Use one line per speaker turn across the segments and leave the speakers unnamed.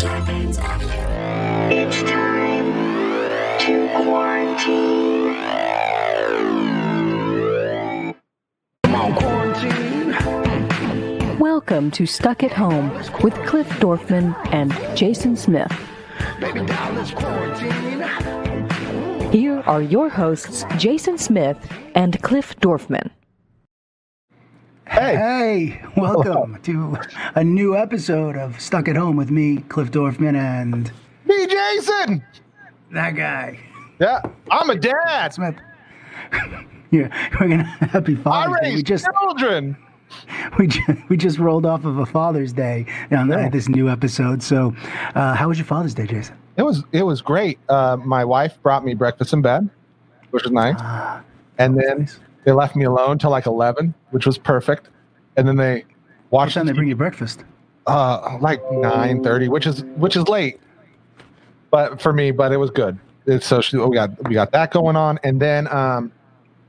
Starbane's Avenue. It's time to quarantine.
Welcome to Stuck at Home with Cliff Dorfman and Jason Smith. Here are your hosts, Jason Smith and Cliff Dorfman.
Hey.
Hey, welcome to a new episode of Stuck at Home with me, Cliff Dorfman, and
Me, Jason.
that guy,
Yeah, I'm a dad.
Smith. yeah, we're gonna happy
I
Father's Day. We just
children.
we just, we just rolled off of a Father's Day on
Yeah.
this new episode. So, uh, how was your Father's Day, Jason?
It was it was great. Uh, my wife brought me breakfast in bed, which was nice,
Ah,
and then they left me alone till like eleven, which was perfect. And then they
what
watched
time they bring you breakfast?
uh, like nine thirty, which is which is late, but for me, but it was good. It's so she- we got we got that going on, and then um,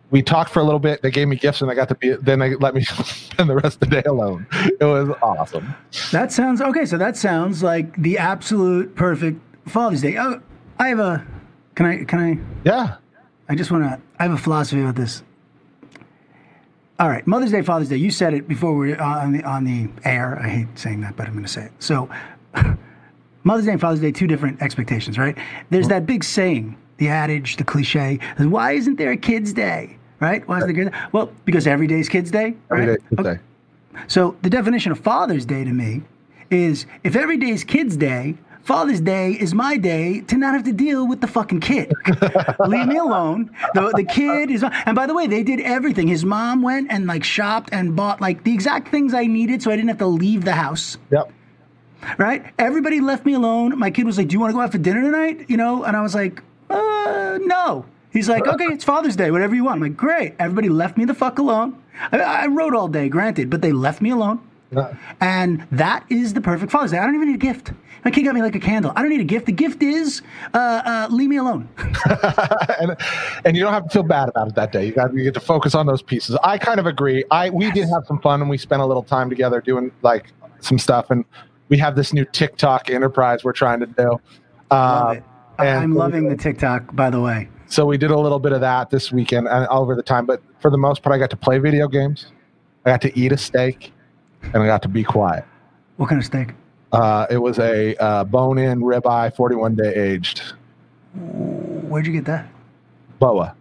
we talked for a little bit. They gave me gifts, and I got to be. Then they let me spend the rest of the day alone. It was awesome.
That sounds okay. So that sounds like the absolute perfect Father's Day. Oh, I have a. Can I? Can I?
Yeah.
I just want to. I have a philosophy about this. All right, Mother's Day, Father's Day. You said it before we were on the on the air. I hate saying that, but I'm going to say it. So, Mother's Day and Father's Day, two different expectations, right? There's that big saying, the adage, the cliche. Why isn't there a Kids Day? Right? Why isn't there? Kids Well, because every day's Kids Day.
Every
right?
day, Kids
Okay.
Day.
So the definition of Father's Day to me is if every day is Kids Day, Father's Day is my day to not have to deal with the fucking kid. Leave me alone. The, the kid is, and by the way, they did everything. His mom went and like shopped and bought like the exact things I needed, so I didn't have to leave the house.
Yep.
Right? Everybody left me alone. My kid was like, "Do you want to go out for dinner tonight?" You know, and I was like, uh, "No." He's like, "Okay, it's Father's Day. Whatever you want." I'm like, "Great." Everybody left me the fuck alone. I, I wrote all day, granted, but they left me alone.
Yeah.
And that is the perfect Father's Day. I don't even need a gift. My kid got me like a candle. I don't need a gift. The gift is uh, uh, leave me alone.
and and you don't have to feel bad about it that day. You got you get to focus on those pieces. I kind of agree. I we did have some fun and we spent a little time together doing like some stuff and we have this new TikTok enterprise we're trying to do. Uh.
I'm loving the TikTok, by the way.
So we did a little bit of that this weekend and over the time, but for the most part, I got to play video games. I got to eat a steak, and I got to be quiet.
What kind of steak?
Uh, it was a uh, bone-in ribeye, 41 day aged
Where'd you get that?
boa.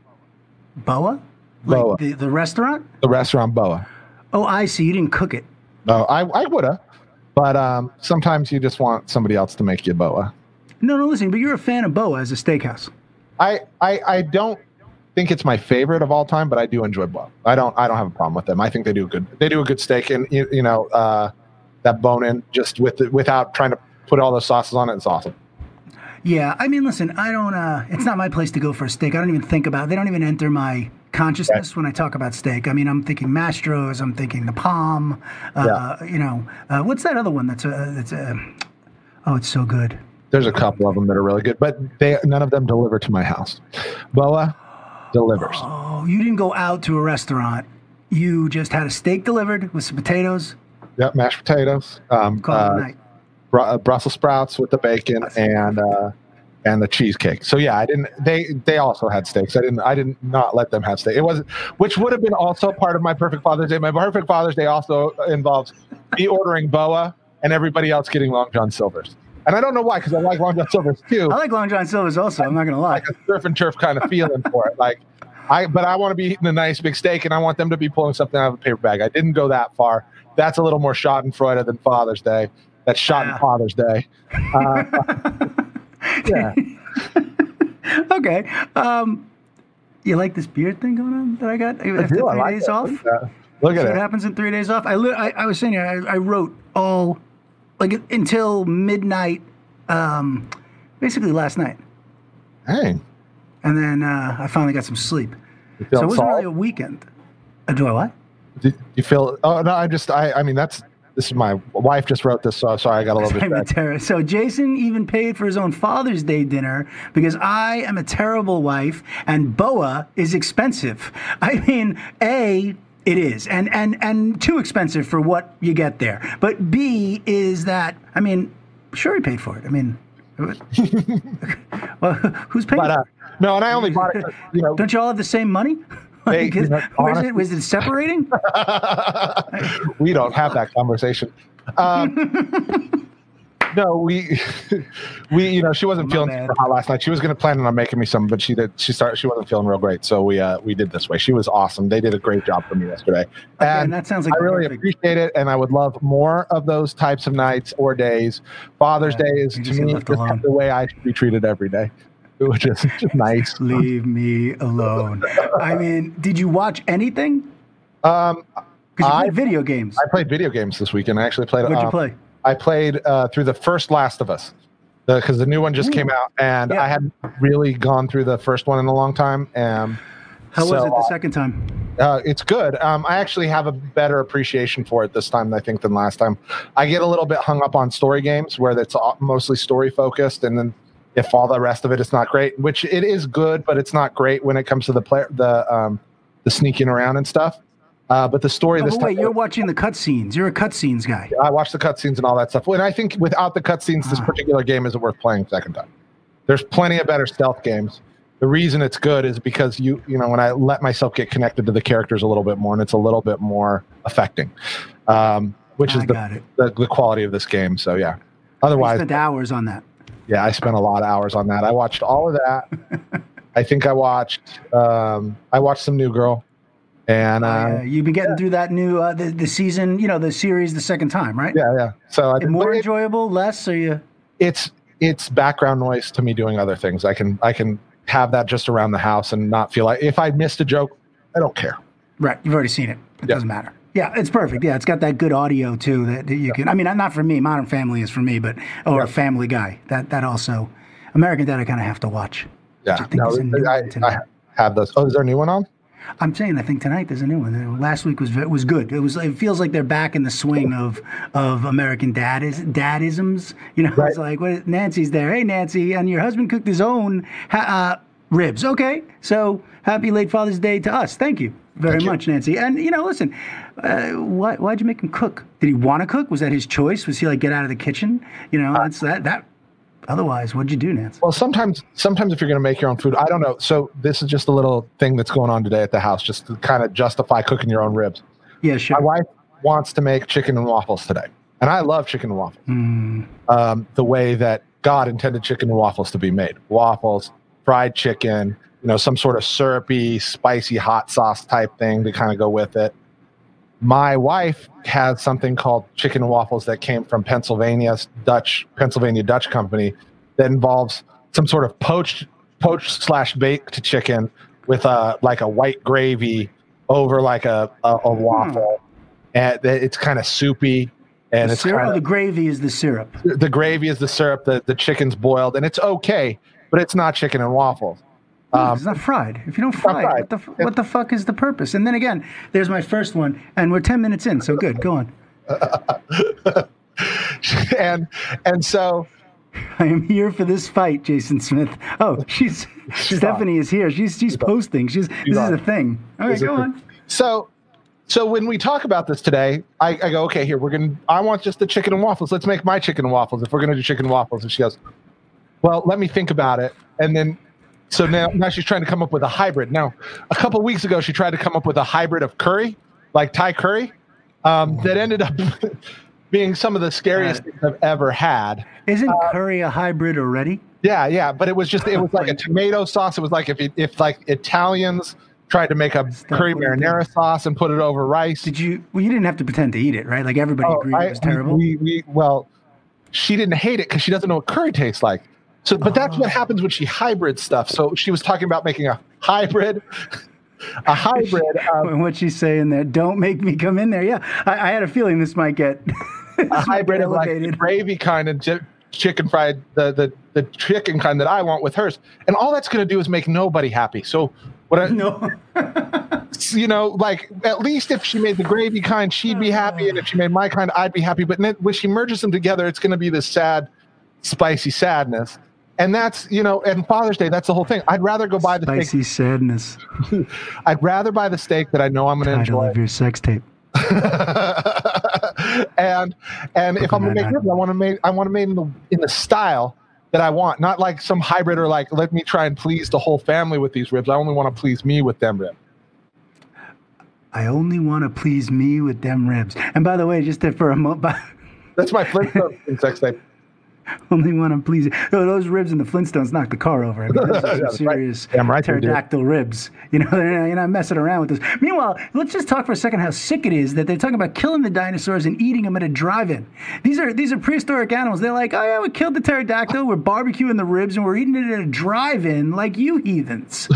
Boa?
Boa.
Like the, the restaurant?
The restaurant boa.
Oh, I see. You didn't cook it.
No, I, I would have, but um, sometimes you just want somebody else to make you boa.
No, no, listen, but you're a fan of Boa as a steakhouse.
I, I I don't think it's my favorite of all time, but I do enjoy boa. I don't I don't have a problem with them. I think they do a good they do a good steak, and you, you know uh, that bone in just with the, without trying to put all those sauces on it. It's awesome.
Yeah, I mean, listen, I don't. uh It's not my place to go for a steak. I don't even think about. They don't even enter my consciousness when I talk about steak. I mean, I'm thinking Mastro's. I'm thinking the Palm. Uh, You know, uh, what's that other one? That's a. That's a. Oh, it's so good.
There's a couple of them that are really good, but they none of them deliver to my house. Boa delivers.
Oh, you didn't go out to a restaurant. You just had a steak delivered with some potatoes.
Yep, mashed potatoes, um,
Call
uh. Bru- uh, Brussels sprouts with the bacon and uh, and the cheesecake. So yeah, I didn't. They they also had steaks. I didn't. I didn't not let them have steak. It wasn't, which would have been also part of my perfect Father's Day. My perfect Father's Day also involves me ordering boa and everybody else getting Long John Silver's. And I don't know why, because I like Long John Silver's too.
I like Long John Silver's also. I'm not gonna lie.
like a surf and turf kind of feeling for it. Like I, but I want to be eating a nice big steak, and I want them to be pulling something out of a paper bag. I didn't go that far. That's a little more Schadenfreude than Father's Day. That's shot in
Yeah.
Father's Day. Uh, yeah,
okay. Um, you like this beard thing going on that I got
I
after
do.
Three
like
days
it.
off?
Yeah. Look
See
at
what
it.
happens in three days off? I, li- I, I was saying, I, I wrote all, like until midnight, um, basically last night.
Hey,
And then uh, I finally got some sleep. So it wasn't
salt?
really a weekend. Uh, do I what?
Do you feel? Oh no, I just. I. I mean, that's. This is my wife just wrote this, so sorry, I got a little bit.
I'm a
distracted.
terror. So Jason even paid for his own Father's Day dinner because I am a terrible wife and Boa is expensive. I mean, A, it is, and and and too expensive for what you get there. But B is that I mean, Sure, he paid for it. I mean, well, who's paying?
But uh, no, and I only bought it. You know,
Don't you all have the same money?
They- you know,
it?
honestly-
Was it separating?
we don't have that conversation. Um, no, we, we, you know, she wasn't
My
feeling super hot last night. She was going to plan on making me some, but she did. She started. She wasn't feeling real great, so we, uh, we did this way. She was awesome. They did a great job for me yesterday,
and
and
that sounds like
I really
perfect.
appreciate it. And I would love more of those types of nights or days. Father's
Yeah,
Day is to me just the way I should be treated every day. It was just, just nice.
Leave me alone. I mean, did you watch anything?
Um,
Because you
I-
played video games.
I played video games this weekend. I actually played.
What'd you
um,
play?
I played uh, through the first Last of Us because the, new one just came out, and
Yeah.
I hadn't really gone through the first one in a long time. And
How was it the second time?
uh, it's good. Um, I actually have a better appreciation for it this time, I think, than last time. I get a little bit hung up on story games where it's all- mostly story focused, and then if all the rest of it is not great, which it is good, but it's not great when it comes to the player, the um, the sneaking around and stuff. Uh, but the story
Oh,
this
but
time,
you're watching the cutscenes. You're a cutscenes guy.
I watched the cutscenes and all that stuff. And I think without the cutscenes, this
Ah.
particular game isn't worth playing second time. There's plenty of better stealth games. The reason it's good is because you, you know, when I let myself get connected to the characters a little bit more, and it's a little bit more affecting, um, which
I
is the, the the quality of this game. So yeah. Otherwise, I
spent hours on that.
yeah, I spent a lot of hours on that. I watched all of that. I think I watched. Um, I watched some New Girl, and uh,
Uh, you've been getting through that new uh, the, the season, you know, the series the second time, right?
yeah, yeah. So I
more
but it-
enjoyable, less, or you?
it's it's background noise to me doing other things. I can I can have that just around the house and not feel like if I missed a joke, I don't care.
Right, you've already seen it. It
Yeah.
doesn't matter. Yeah, it's perfect. Yeah, it's got that good audio too that, that you can. I mean, not for me. Modern Family is for me, but or
Yeah.
Family Guy. That that also. American Dad, I kind of have to watch.
Yeah,
I think
no,
new
I. I have those. Oh, is there a new one on?
I'm saying I think tonight there's a new one. Uh, Last week was was good. It was. It feels like they're back in the swing of of American dad is dadisms. You know, it's like what Nancy's there. Hey Nancy, and your husband cooked his own ha- uh, ribs. Okay, so happy late Father's Day to us. Thank you very
Thank you.
much, Nancy. And you know, listen, uh, why why'd you make him cook? Did he want to cook? Was that his choice? Was he like get out of the kitchen? You know, that's that that. Otherwise, what'd you do, Nancy?
Well, sometimes sometimes if you're going to make your own food, I don't know. So this is just a little thing that's going on today at the house, just to kind of justify cooking your own ribs.
Yeah, sure.
My wife wants to make chicken and waffles today, and I love chicken and waffles.
Mm,
um, the way that God intended chicken and waffles to be made. Waffles, fried chicken, you know, some sort of syrupy, spicy hot sauce type thing to kind of go with it. My wife has something called chicken and waffles that came from Pennsylvania's Dutch Pennsylvania Dutch company that involves some sort of poached poached slash baked chicken with a like a white gravy over like a a, a hmm. waffle, and it's kind of soupy and
the
it's
syrup.
kinda-
the gravy is the syrup.
the gravy is the syrup, the, the chicken's boiled, and it's okay, but it's not chicken and waffles. Um,
it's not fried. If you don't fry, it,
fried.
what the, what the fuck is the purpose? And then again, there's my first one, and we're 10 minutes in, so good. Go on.
and and so
I am here for this fight, Jason Smith. Oh, she's, Stephanie is here. She's she's posting. She's, this is a thing. All right,
Is it
go
the-
on.
so so when we talk about this today, I, I go, okay, here we're gonna. I want just the chicken and waffles. Let's make my chicken and waffles if we're gonna do chicken and waffles. And she goes, well, let me think about it. And then so now now she's trying to come up with a hybrid. Now, a couple weeks ago, she tried to come up with a hybrid of curry, like Thai curry, um, that ended up being some of the scariest things I've ever had.
Isn't
Uh,
curry a hybrid already?
Yeah, yeah, but it was just it was like a tomato sauce. It was like if it, if like Italians tried to make a curry
what it
marinara sauce and put it over rice.
Did you? Well, you didn't have to pretend to eat it, right? Like everybody
Oh,
agreed
I-
it was terrible.
We, we well, she didn't hate it because she doesn't know what curry tastes like. So, but that's
Oh.
what happens when she hybrid stuff. So she was talking about making a hybrid, a hybrid. Of,
And what she's saying there, don't make me come in there. Yeah, I, I had a feeling this might get,
a hybrid of like gravy kind and chi- chicken fried the, the the chicken kind that I want with hers, and all that's going to do is make nobody happy. So what I
no,
you know, like at least if she made the gravy kind, she'd be happy, and if she made my kind, I'd be happy. But when she merges them together, it's going to be this sad, spicy sadness. And that's you know, and Father's Day, that's the whole thing. I'd rather go buy the steak.
spicy sadness.
I'd rather buy the steak that I know I'm going to
Title
enjoy.
of your sex tape.
and and if I'm gonna make ribs, I want to make I want to make in the in the style that I want, not like some hybrid or like let me try and please the whole family with these ribs. I only want to please me with them ribs.
I only want to please me with them ribs. And by the way, just for a moment,
That's my Flintstone sex tape.
only want to please. No, oh, those ribs in the Flintstones knocked the car over. I mean, those are some
right.
serious
Damn right
pterodactyl ribs. You know, you're not messing around with this. Meanwhile, let's just talk for a second how sick it is that they're talking about killing the dinosaurs and eating them at a drive-in. These are these are prehistoric animals. They're like, oh yeah, we killed the pterodactyl, we're barbecuing the ribs, and we're eating it at a drive-in like you heathens.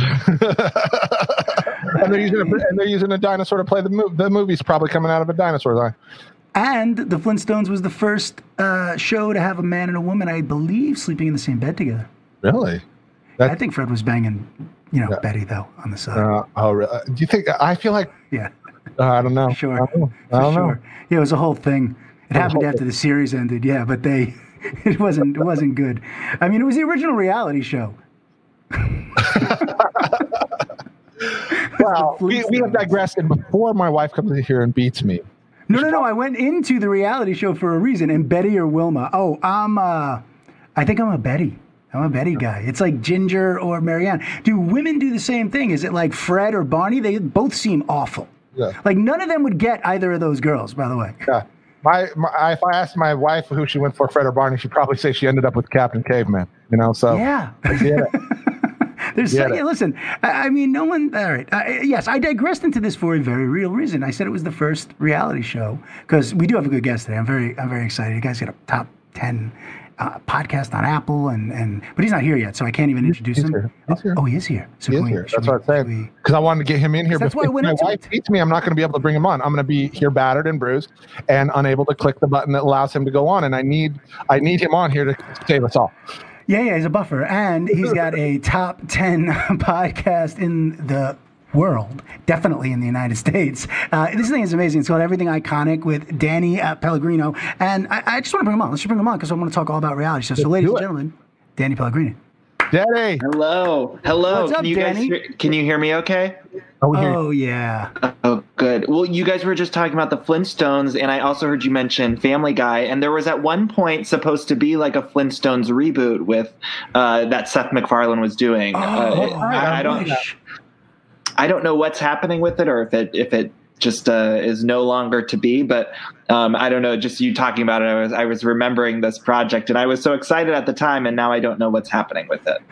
And they're using a, and they're using a dinosaur to play the movie. The movie's probably coming out of a dinosaur's eye.
And the Flintstones was the first uh, show to have a man and a woman, I believe, sleeping in the same bed together.
Really?
I think Fred was banging, you know, Betty though on the side.
Uh, oh, really? Uh, do you think? I feel like
yeah,
uh, I don't know.
sure,
I don't know. I don't know.
sure. Yeah, it was a whole thing. It happened after the series ended. Yeah, but they, it wasn't, it wasn't good. I mean, it was the original reality show.
Well, we, we have digressed, and before my wife comes in here and beats me,
No, no, no. I went into the reality show for a reason. And Betty or Wilma? Oh, I'm. Uh, I think I'm a Betty. I'm a Betty guy. It's like Ginger or Mary Ann. Do women do the same thing? Is it like Fred or Barney? They both seem awful.
Yeah.
Like none of them would get either of those girls. By the way.
yeah, my, my if I asked my wife who she went for, Fred or Barney, she'd probably say she ended up with Captain Caveman. You know, so
Yeah.
I get it.
There's yeah, listen. I, I mean, no one. All right. Uh, yes, I digressed into this for a very real reason. I said it was the first reality show because we do have a good guest today. I'm very, I'm very excited. You guys got a top ten uh, podcast on Apple, and and but he's not here yet, so I can't even introduce
he's
him.
here. He's here.
Oh, he is here. So
He is
we-
here. That's
we-
what I'm saying. Because I wanted to get him in here.
That's
But
why I went
my wife
it.
beats me, I'm not going to be able to bring him on. I'm going to be here battered and bruised, and unable to click the button that allows him to go on. And I need, I need him on here to save us all.
Yeah, yeah, he's a buffer, and he's got a top ten podcast in the world, definitely in the United States. Uh, this thing is amazing. It's called Everything Iconic with Danny uh, Pellegrino, and I, I just want to bring him on. Let's just bring him on because I want to talk all about reality shows. So, ladies and gentlemen, Danny Pellegrino.
Daddy,
Hello, hello.
What's up,
can you
Danny?
guys hear, can you hear me? Okay.
oh, we hear you.
Oh yeah,
Oh, good. Well, you guys were just talking about the Flintstones, and I also heard you mention Family Guy, and there was at one point supposed to be like a Flintstones reboot with uh, that Seth MacFarlane was doing. uh,
right,
I, I
I
don't,
wish.
I don't know what's happening with it, or if it if it just uh, is no longer to be. But um, I don't know. Just you talking about it, I was I was remembering this project, and I was so excited at the time, and now I don't know what's happening with it.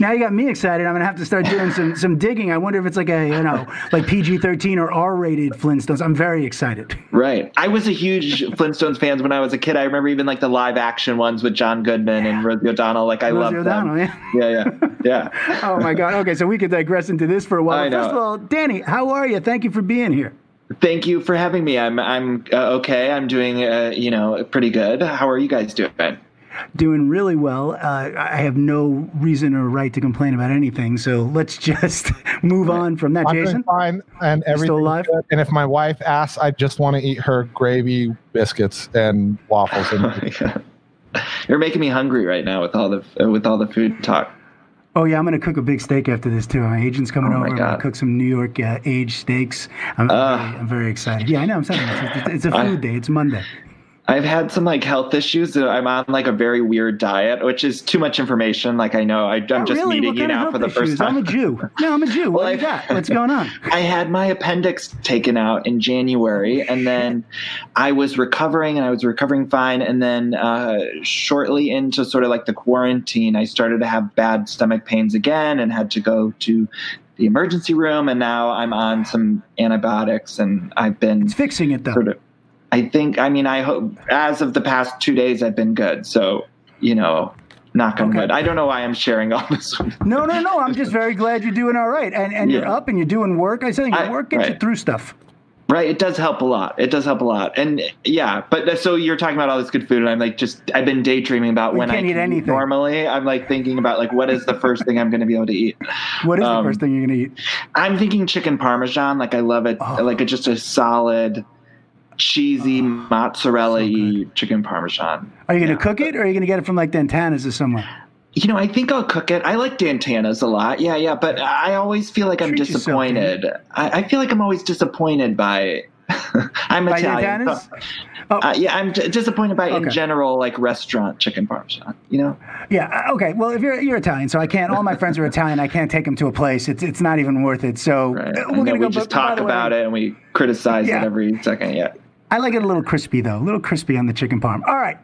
Now you got me excited. I'm gonna have to start doing some some digging. I wonder if it's like a you know like PG-13 or R-rated Flintstones. I'm very excited.
Right. I was a huge Flintstones fan when I was a kid. I remember even like the live action ones with John Goodman and Rosie O'Donnell. Like I love them.
yeah.
Yeah, yeah, yeah.
Oh my God. Okay, so we could digress into this for a while.
I know.
First of all, Danny, how are you? Thank you for being here.
Thank you for having me. I'm I'm uh, okay. I'm doing uh, you know pretty good. How are you guys doing?
Doing really well. Uh, I have no reason or right to complain about anything. So let's just move on from that.
I'm
Jason,
fine, and
everything.
still
alive?
good. And if my wife asks, I just want to eat her gravy biscuits and waffles. And
You're making me hungry right now with all the uh, with all the food talk.
Oh yeah, I'm gonna cook a big steak after this too. My agent's coming
Oh,
over. I'm gonna cook some New York uh, aged steaks. I'm,
Ah.
very, I'm very excited. Yeah, I know. I'm saying it's, it's, a
I-
food day. It's Monday.
I've had some like health issues. I'm on like a very weird diet, which is too much information. Like I know I, I'm
Not
just
really.
meeting you now for the
issues?
first time.
I'm a Jew. No, I'm a Jew. What
Well,
do you got? What's going on?
I had my appendix taken out in January, and then I was recovering, and I was recovering fine. And then uh, shortly into sort of like the quarantine, I started to have bad stomach pains again, and had to go to the emergency room. And now I'm on some antibiotics, and I've been
It's fixing it though.
sort of. I think. I mean, I hope as of the past two days, I've been good. So you know. Knock on
Okay.
wood. I don't know why I'm sharing all this.
No, no, no. I'm just very glad you're doing all right, and and you're up and you're doing work. I said your
I-
work gets you through stuff.
Right, it does help a lot. It does help a lot, and yeah. But so you're talking about all this good food, and I'm like, just I've been daydreaming about
We
when I
eat
can eat
anything.
normally. I'm like thinking about like what is the first thing I'm going to be able to eat.
What is
Um,
the first thing you're gonna eat?
I'm thinking chicken parmesan. Like I love it.
Oh.
Like it's just a solid, cheesy mozzarella
so
chicken parmesan.
Are you gonna
yeah.
cook it, or are you gonna get it from like Dan Tana's or somewhere?
You know, I think I'll cook it. I like Dan Tana's a lot. Yeah, yeah. But I always feel like I'm
Treat yourself,
disappointed. I, I feel like I'm always disappointed by I'm
By
Italian. So-
Oh.
uh, yeah, I'm d- disappointed by in general like restaurant chicken parmesan. You know,
Yeah. uh, Okay. Well, if you're you're Italian, so I can't. All my friends are Italian. I can't take them to a place. It's it's not even worth it. So
right?
uh,
I know we
go.
just
but
talk
the way,
about it and we criticize
Yeah.
it every second. Yeah.
I like it a little crispy though, a little crispy on the chicken parm. All right.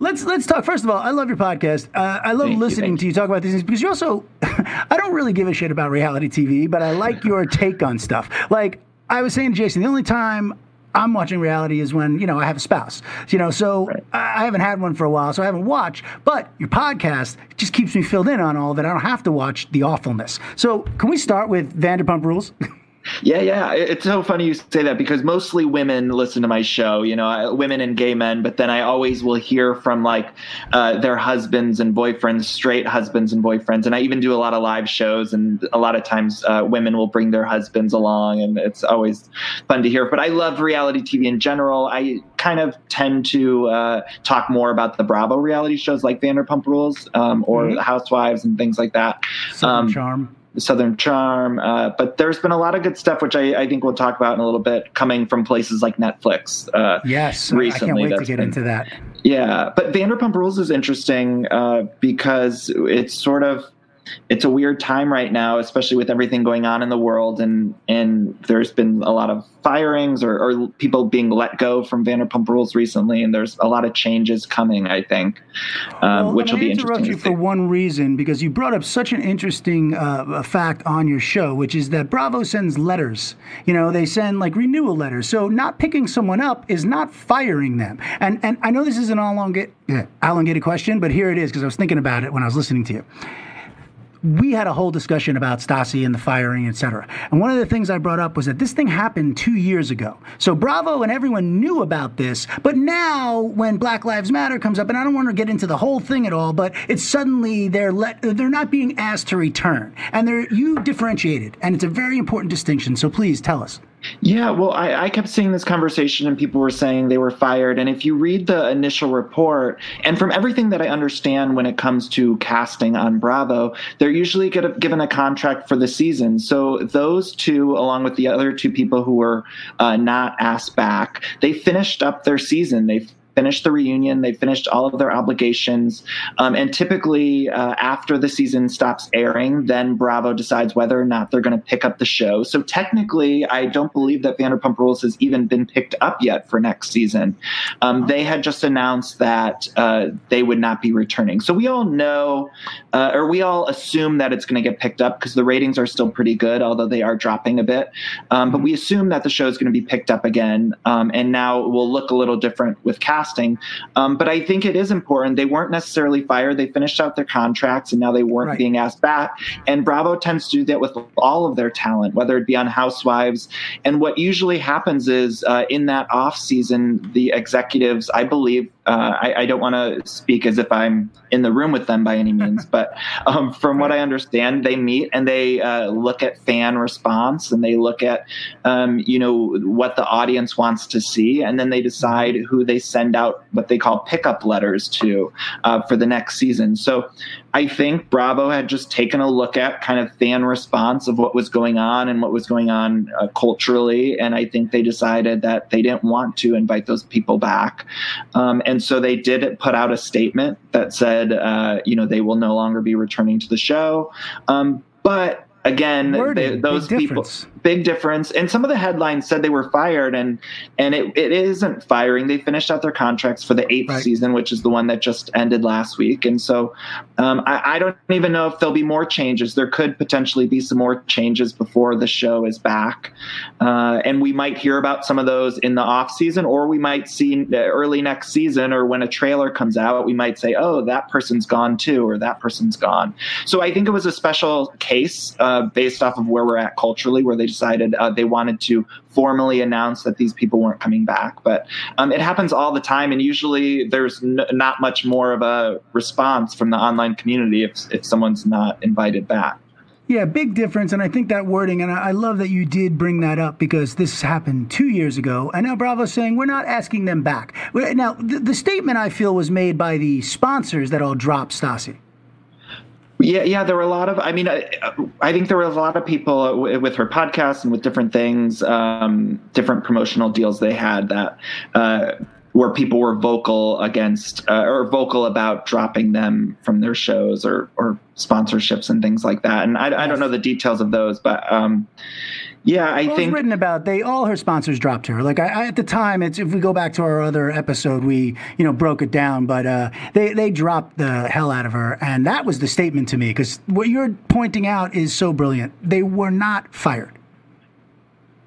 Let's let's talk. First of all, I love your podcast. Uh, I love
Thank you,
listening
thank
to you talk about these things because you're also. I don't really give a shit about reality TV, but I like your take on stuff. Like I was saying to Jason, the only time I'm watching reality is when you know I have a spouse. You know, so
Right.
I I haven't had one for a while, so I haven't watched. But your podcast just keeps me filled in on all of it. I don't have to watch the awfulness. So can we start with Vanderpump Rules?
Yeah, yeah. It's so funny you say that because mostly women listen to my show, you know, women and gay men, but then I always will hear from like uh, their husbands and boyfriends, straight husbands and boyfriends. And I even do a lot of live shows, and a lot of times uh, women will bring their husbands along, and it's always fun to hear. But I love reality TV in general. I kind of tend to uh, talk more about the Bravo reality shows like Vanderpump Rules um, or
Mhm.
Housewives and things like that.
Southern
Um,
Charm.
Southern Charm. Uh, but there's been a lot of good stuff, which I, I think we'll talk about in a little bit, coming from places like Netflix. Uh,
Yes, I- I can't
recently
wait to get
been-
into that.
yeah, but Vanderpump Rules is interesting uh, because it's sort of it's a weird time right now, especially with everything going on in the world, and and there's been a lot of firings or, or people being let go from Vanderpump Rules recently, and there's a lot of changes coming. I think, um,
Well,
which will
I
be
interrupt
interesting.
you
to
for one reason because you brought up such an interesting uh, fact on your show, which is that Bravo sends letters. You know, they send like renewal letters. So not picking someone up is not firing them. And and I know this is an elongated, elongated question, but here it is because I was thinking about it when I was listening to you we had a whole discussion about Stassi and the firing, et cetera. And one of the things I brought up was that this thing happened two years ago. So Bravo and everyone knew about this, but now when Black Lives Matter comes up, and I don't want to get into the whole thing at all, but it's suddenly they're let they're not being asked to return, and they're you differentiated, and it's a very important distinction. So please tell us.
Yeah, well, I, I kept seeing this conversation, and people were saying they were fired. And if you read the initial report, and from everything that I understand when it comes to casting on Bravo, they're usually given a contract for the season. So those two, along with the other two people who were uh, not asked back, they finished up their season. They finished the reunion. They finished all of their obligations. Um, and typically, uh, after the season stops airing, then Bravo decides whether or not they're going to pick up the show. So technically, I don't believe that Vanderpump Rules has even been picked up yet for next season. Um, they had just announced that uh, they would not be returning. So we all know, uh, or we all assume that it's going to get picked up because the ratings are still pretty good, although they are dropping a bit. Um, but we assume that the show is going to be picked up again. Um, and now it will look a little different with casting. Um, but I think it is important. They weren't necessarily fired. They finished out their contracts and now they weren't
Right.
being asked back. And Bravo tends to do that with all of their talent, whether it be on Housewives. And what usually happens is uh, in that off season, the executives, I believe, uh, I, I don't want to speak as if I'm in the room with them by any means, but um, from what I understand, they meet and they uh, look at fan response and they look at, um, you know, what the audience wants to see, and then they decide who they send out what they call pickup letters to uh, for the next season. So I think Bravo had just taken a look at kind of fan response of what was going on and what was going on uh, culturally, and I think they decided that they didn't want to invite those people back, um, and so they did put out a statement that said, uh, you know, they will no longer be returning to the show, um, but again, they,
big
those people
difference.
big difference. And some of the headlines said they were fired, and and it, it isn't firing. They finished out their contracts for the eighth
Right.
season, which is the one that just ended last week. And so um, I, I don't even know if there'll be more changes. There could potentially be some more changes before the show is back, uh, and we might hear about some of those in the off season, or we might see uh, early next season, or when a trailer comes out, we might say, "Oh, that person's gone too," or "That person's gone." So I think it was a special case uh, based off of where we're at culturally, where they decided uh, they wanted to formally announce that these people weren't coming back. But um, it happens all the time, and usually there's n- not much more of a response from the online community if if someone's not invited back.
Yeah, big difference. And I think that wording, and I love that you did bring that up because this happened two years ago. And now Bravo's saying we're not asking them back. Now, the, the statement I feel was made by the sponsors that all dropped Stassi.
Yeah, yeah, there were a lot of. I mean, I, I think there were a lot of people w- with her podcast and with different things, um, different promotional deals they had that uh, where people were vocal against uh, or vocal about dropping them from their shows or or sponsorships and things like that. And I, I don't know the details of those, but um, yeah, I
Well,
think
written about they all her sponsors dropped her. Like I, I, at the time, it's if we go back to our other episode, we you know broke it down, but uh, they they dropped the hell out of her, and that was the statement to me because what you're pointing out is so brilliant. They were not fired.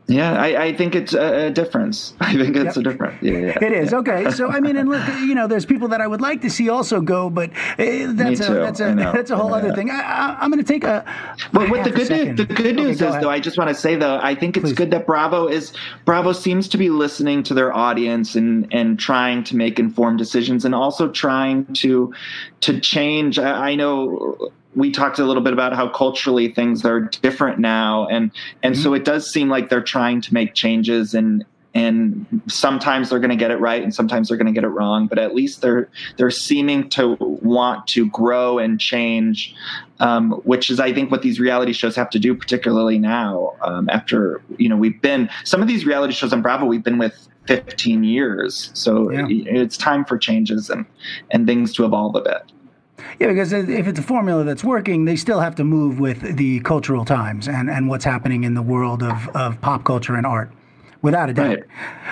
Yeah, I, I think it's a, difference. I think it's
Yep.
a difference. Yeah, yeah.
It is okay. So I mean, and look, you know, there's people that I would like to see also go, but uh, that's a that's a that's a whole other thing. I, I, I'm going to take a.
But what the good news, the good news is
ahead.
though, I just want to say though, I think it's
Please.
good that Bravo is Bravo seems to be listening to their audience and and trying to make informed decisions and also trying to to change. I, I know we talked a little bit about how culturally things are different now, and and
Mm-hmm.
so it does seem like they're trying to make changes and. And sometimes they're going to get it right, and sometimes they're going to get it wrong. But at least they're they're seeming to want to grow and change um, which is I think what these reality shows have to do, particularly now um, after you know we've been some of these reality shows on Bravo we've been with 15 years, so
Yeah.
it's time for changes and and things to evolve a bit.
Yeah, because if it's a formula that's working, they still have to move with the cultural times and, and what's happening in the world of, of pop culture and art, without a doubt.
Right.
Uh,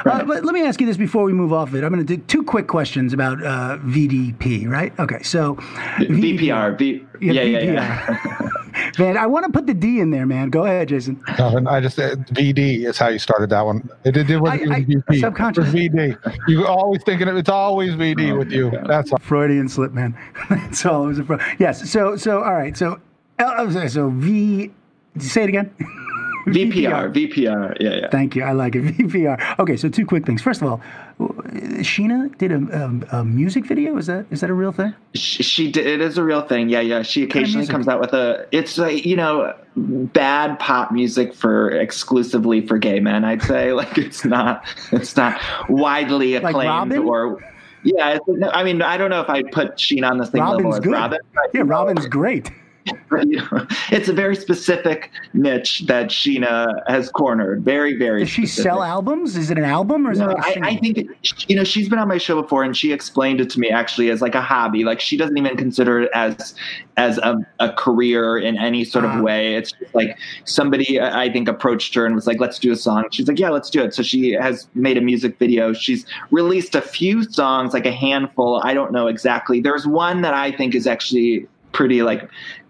Right.
but let me ask you this before we move off it. I'm going to do two quick questions about uh, VDP, right? Okay, so
VPR, V,
Yeah,
yeah, yeah, yeah.
Man, I want to put the D in there, man. Go ahead, Jason.
No, I just uh, VD is how you started that one. It, it, it was,
I-
it was VP.
subconscious-
VD. You always thinking of, it's always VD
Oh
with you.
God.
That's all.
Freudian slip, man. That's all. It was a fro- yes. So so all right. So uh, so V. Say it again.
VPR, VPR, yeah, yeah.
Thank you. I like it. VPR. Okay, so two quick things. First of all, Scheana did a, a, a music video. Is that is that a real thing?
She, she did, it is a real thing. Yeah, yeah. She occasionally comes out with a. It's like you know, bad pop music for exclusively for gay men. I'd say like it's not it's not widely acclaimed
Robyn?
or. Yeah, I mean, I don't know if I'd put Scheana on the same
Robyn's
level as
good.
Robyn.
Yeah, Robyn's great.
You know, it's a very specific niche that Scheana has cornered. Very, very.
Does she
specific.
sell albums? Is it an album or is
No,
it like a
I. I think you know she's been on my show before, and she explained it to me actually as like a hobby. Like she doesn't even consider it as as a, a career in any sort of uh-huh. way. It's just like somebody I think approached her and was like, "Let's do a song." She's like, "Yeah, let's do it." So she has made a music video. She's released a few songs, like a handful. I don't know exactly. There's one that I think is actually pretty like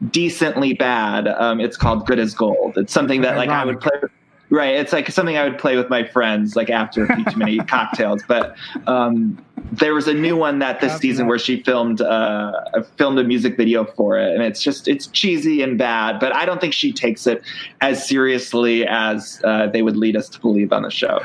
decently bad. Um, it's called "Good as Gold." It's something that like I would play. Right, it's like something I would play with my friends, like after a few too many cocktails. But um, there was a new one that this season where she filmed uh, filmed a music video for it, and it's just it's cheesy and bad. But I don't think she takes it as seriously as uh, they would lead us to believe on the show.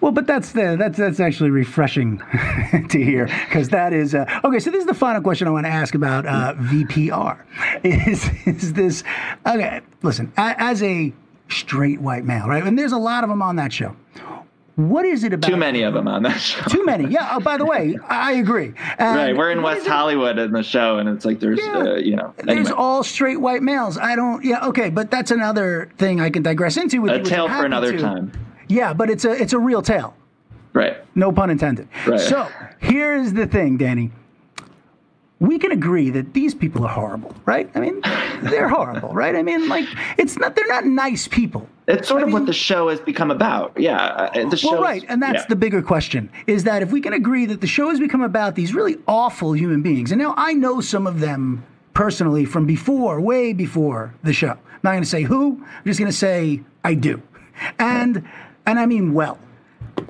Well, but that's the that's that's actually refreshing to hear because that is uh, okay. So this is the final question I want to ask about uh, VPR. Is is this okay? Listen, as a straight white male, right? And there's a lot of them on that show. What is it about
Too many of them on that show.
Too many. Yeah. Oh, by the way, I agree. And
Right, we're in West Hollywood in the show, and it's like there's,
Yeah.
uh, you know,
There's all straight white males. I don't. Yeah. Okay, but that's another thing I can digress into. With
a
you,
tale for another
to.
time.
Yeah, but it's a it's a real tale.
Right.
No pun intended.
Right.
So here's the thing, Danny. We can agree that these people are horrible, right? I mean, they're horrible, right? I mean, like it's not they're not nice people.
It's sort
I
of
mean-
what the show has become about. Yeah, uh, the show.
Well, right, and that's the bigger question: is that if we can agree that the show has become about these really awful human beings, and now I know some of them personally from before, way before the show. I'm not going to say who. I'm just going to say I do, and and I mean well.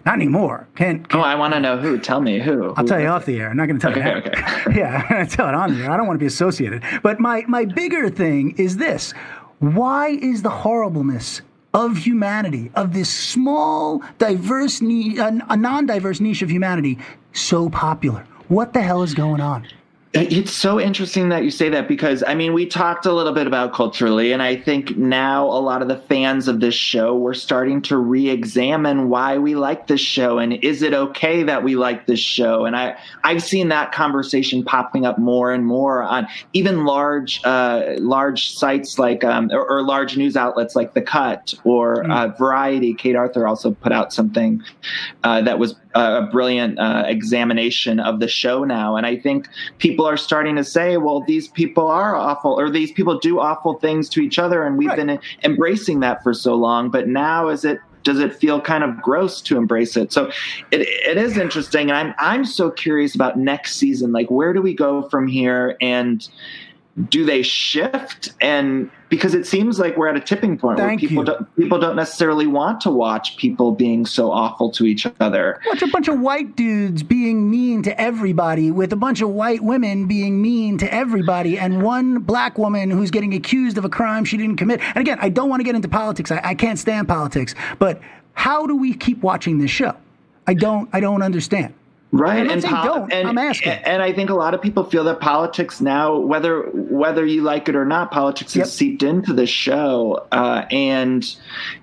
Not anymore. Can't.
Oh,
can't
I want to know who. Tell me who.
I'll tell you off the air. I'm not going to tell
Okay,
you that. yeah, I'm going to tell it on the air. I don't want to be associated. But my my bigger thing is this: Why is the horribleness of humanity, of this small, diverse, niche, a non-diverse niche of humanity, so popular? What the hell is going on?
It's so interesting that you say that because I mean, we talked a little bit about culturally, and I think now a lot of the fans of this show we're starting to re-examine why we like this show and is it okay that we like this show? And I I've seen that conversation popping up more and more on even large uh, large sites like um, or, or, large news outlets like The Cut or mm. uh, Variety. Kate Aurthur also put out something uh, that was a brilliant uh, examination of the show now, and I think people are starting to say, well, these people are awful, or these people do awful things to each other, and we've right. been embracing that for so long. But now, is it does it feel kind of gross to embrace it? So it, it is interesting, and I'm I'm so curious about next season. Like, where do we go from here? And do they shift and because it seems like we're at a tipping point
Thank
where people don't, people don't necessarily want to watch people being so awful to each other.
Watch a bunch of white dudes being mean to everybody, with a bunch of white women being mean to everybody, and one black woman who's getting accused of a crime she didn't commit. And again, I don't want to get into politics. I, I can't stand politics, but how do we keep watching this show? I don't. I don't understand.
Right,
and,
po-
don't.
And,
I'm asking.
And I think a lot of people feel that politics now, whether whether you like it or not, politics yep. has seeped into the show, uh, and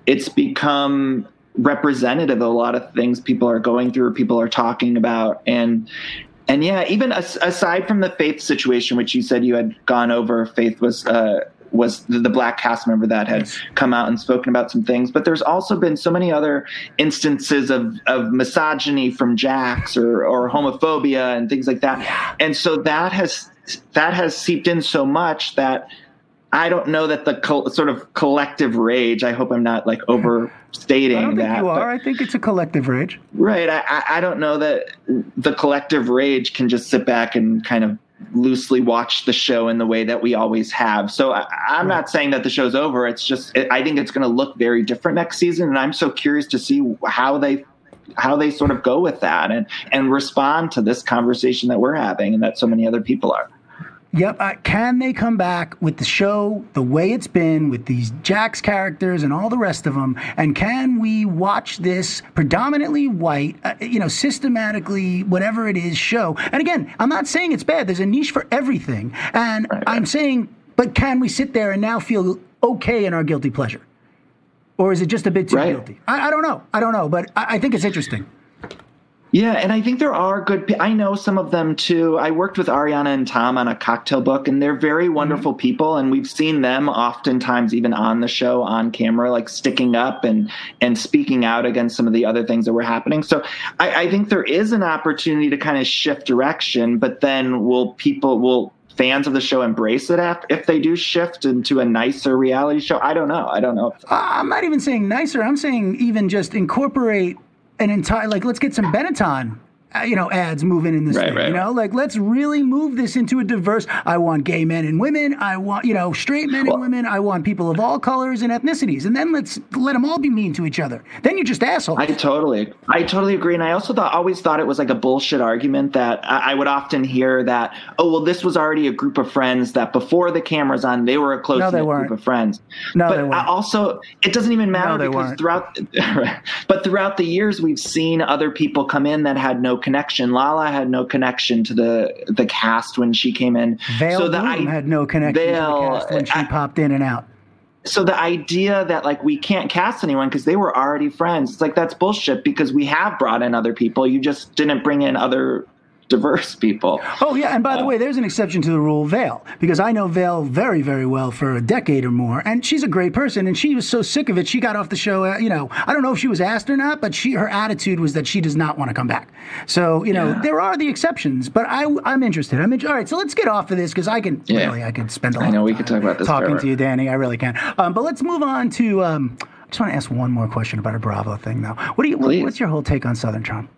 it's become representative of a lot of things people are going through, or people are talking about, and and yeah, even as, aside from the Faith situation, which you said you had gone over, Faith was uh, was the, the, black cast member that had yes. come out and spoken about some things. But there's also been so many other instances of, of misogyny from Jax or, or homophobia and things like that. Yeah. And so that has that has seeped in so much that I don't know that the co- sort of collective rage. I hope I'm not like overstating
I don't think
that.
You are. I think it's a collective rage.
Right. I, I don't know that the collective rage can just sit back and kind of loosely watch the show in the way that we always have. So I, am not saying that the show's over. It's just it, I think it's going to look very different next season, and I'm so curious to see how they how they sort of go with that and and respond to this conversation that we're having and that so many other people are.
Yep. Uh, can they come back with the show the way it's been with these Jax characters and all the rest of them? And can we watch this predominantly white, uh, you know, systematically, whatever it is, show? And again, I'm not saying it's bad. There's a niche for everything. And right, I'm saying, but can we sit there and now feel okay in our guilty pleasure? Or is it just a bit too right. guilty? I, I, don't know. I don't know. But I, I think it's interesting.
Yeah, and I think there are good. I know some of them too. I worked with Ariana and Tom on a cocktail book, and they're very mm-hmm. wonderful mm-hmm. people. And we've seen them oftentimes, even on the show, on camera, like sticking up and and speaking out against some of the other things that were happening. So I, I think there is an opportunity to kind of shift direction. But then will people will fans of the show embrace it after, if they do shift into a nicer reality show? I don't know. I don't know.
I'm not even saying nicer. I'm saying even just incorporate an entire like let's get some Benetton Uh, you know, ads moving in this
right,
thing.
Right.
You know, like let's really move this into a diverse. I want gay men and women. I want you know straight men well, and women. I want people of all colors and ethnicities. And then let's let them all be mean to each other. Then you're just assholes.
I totally, I totally agree. And I also thought, always thought it was like a bullshit argument that I, I would often hear that, oh well, this was already a group of friends that before the cameras on, they were a close
no,
group of friends.
No,
but
they weren't.
also, it doesn't even matter
no,
because throughout, but throughout the years, we've seen other people come in that had no connection. Lala had no connection to the the cast when she came in.
Vail so I, had no connection Vail, to the cast when she I, popped in and out.
So the idea that like we can't cast anyone because they were already friends, it's like that's bullshit because we have brought in other people. You just didn't bring in other diverse people.
Oh yeah, and by uh, the way, there's an exception to the rule, Vail, because I know Vail very, very well for a decade or more, and she's a great person. And she was so sick of it, she got off the show. Uh, you know, I don't know if she was asked or not, but she her attitude was that she does not want to come back. So you know, yeah. there are the exceptions, but I I'm interested. I'm in, all right. So let's get off of this because I can yeah. really I could spend a lot.
I know we could talk about this
talking
forever.
to you, Danny. I really can. Um, but let's move on to. Um, I just want to ask one more question about a Bravo thing, though. What do you? What, what's your whole take on Southern Charm?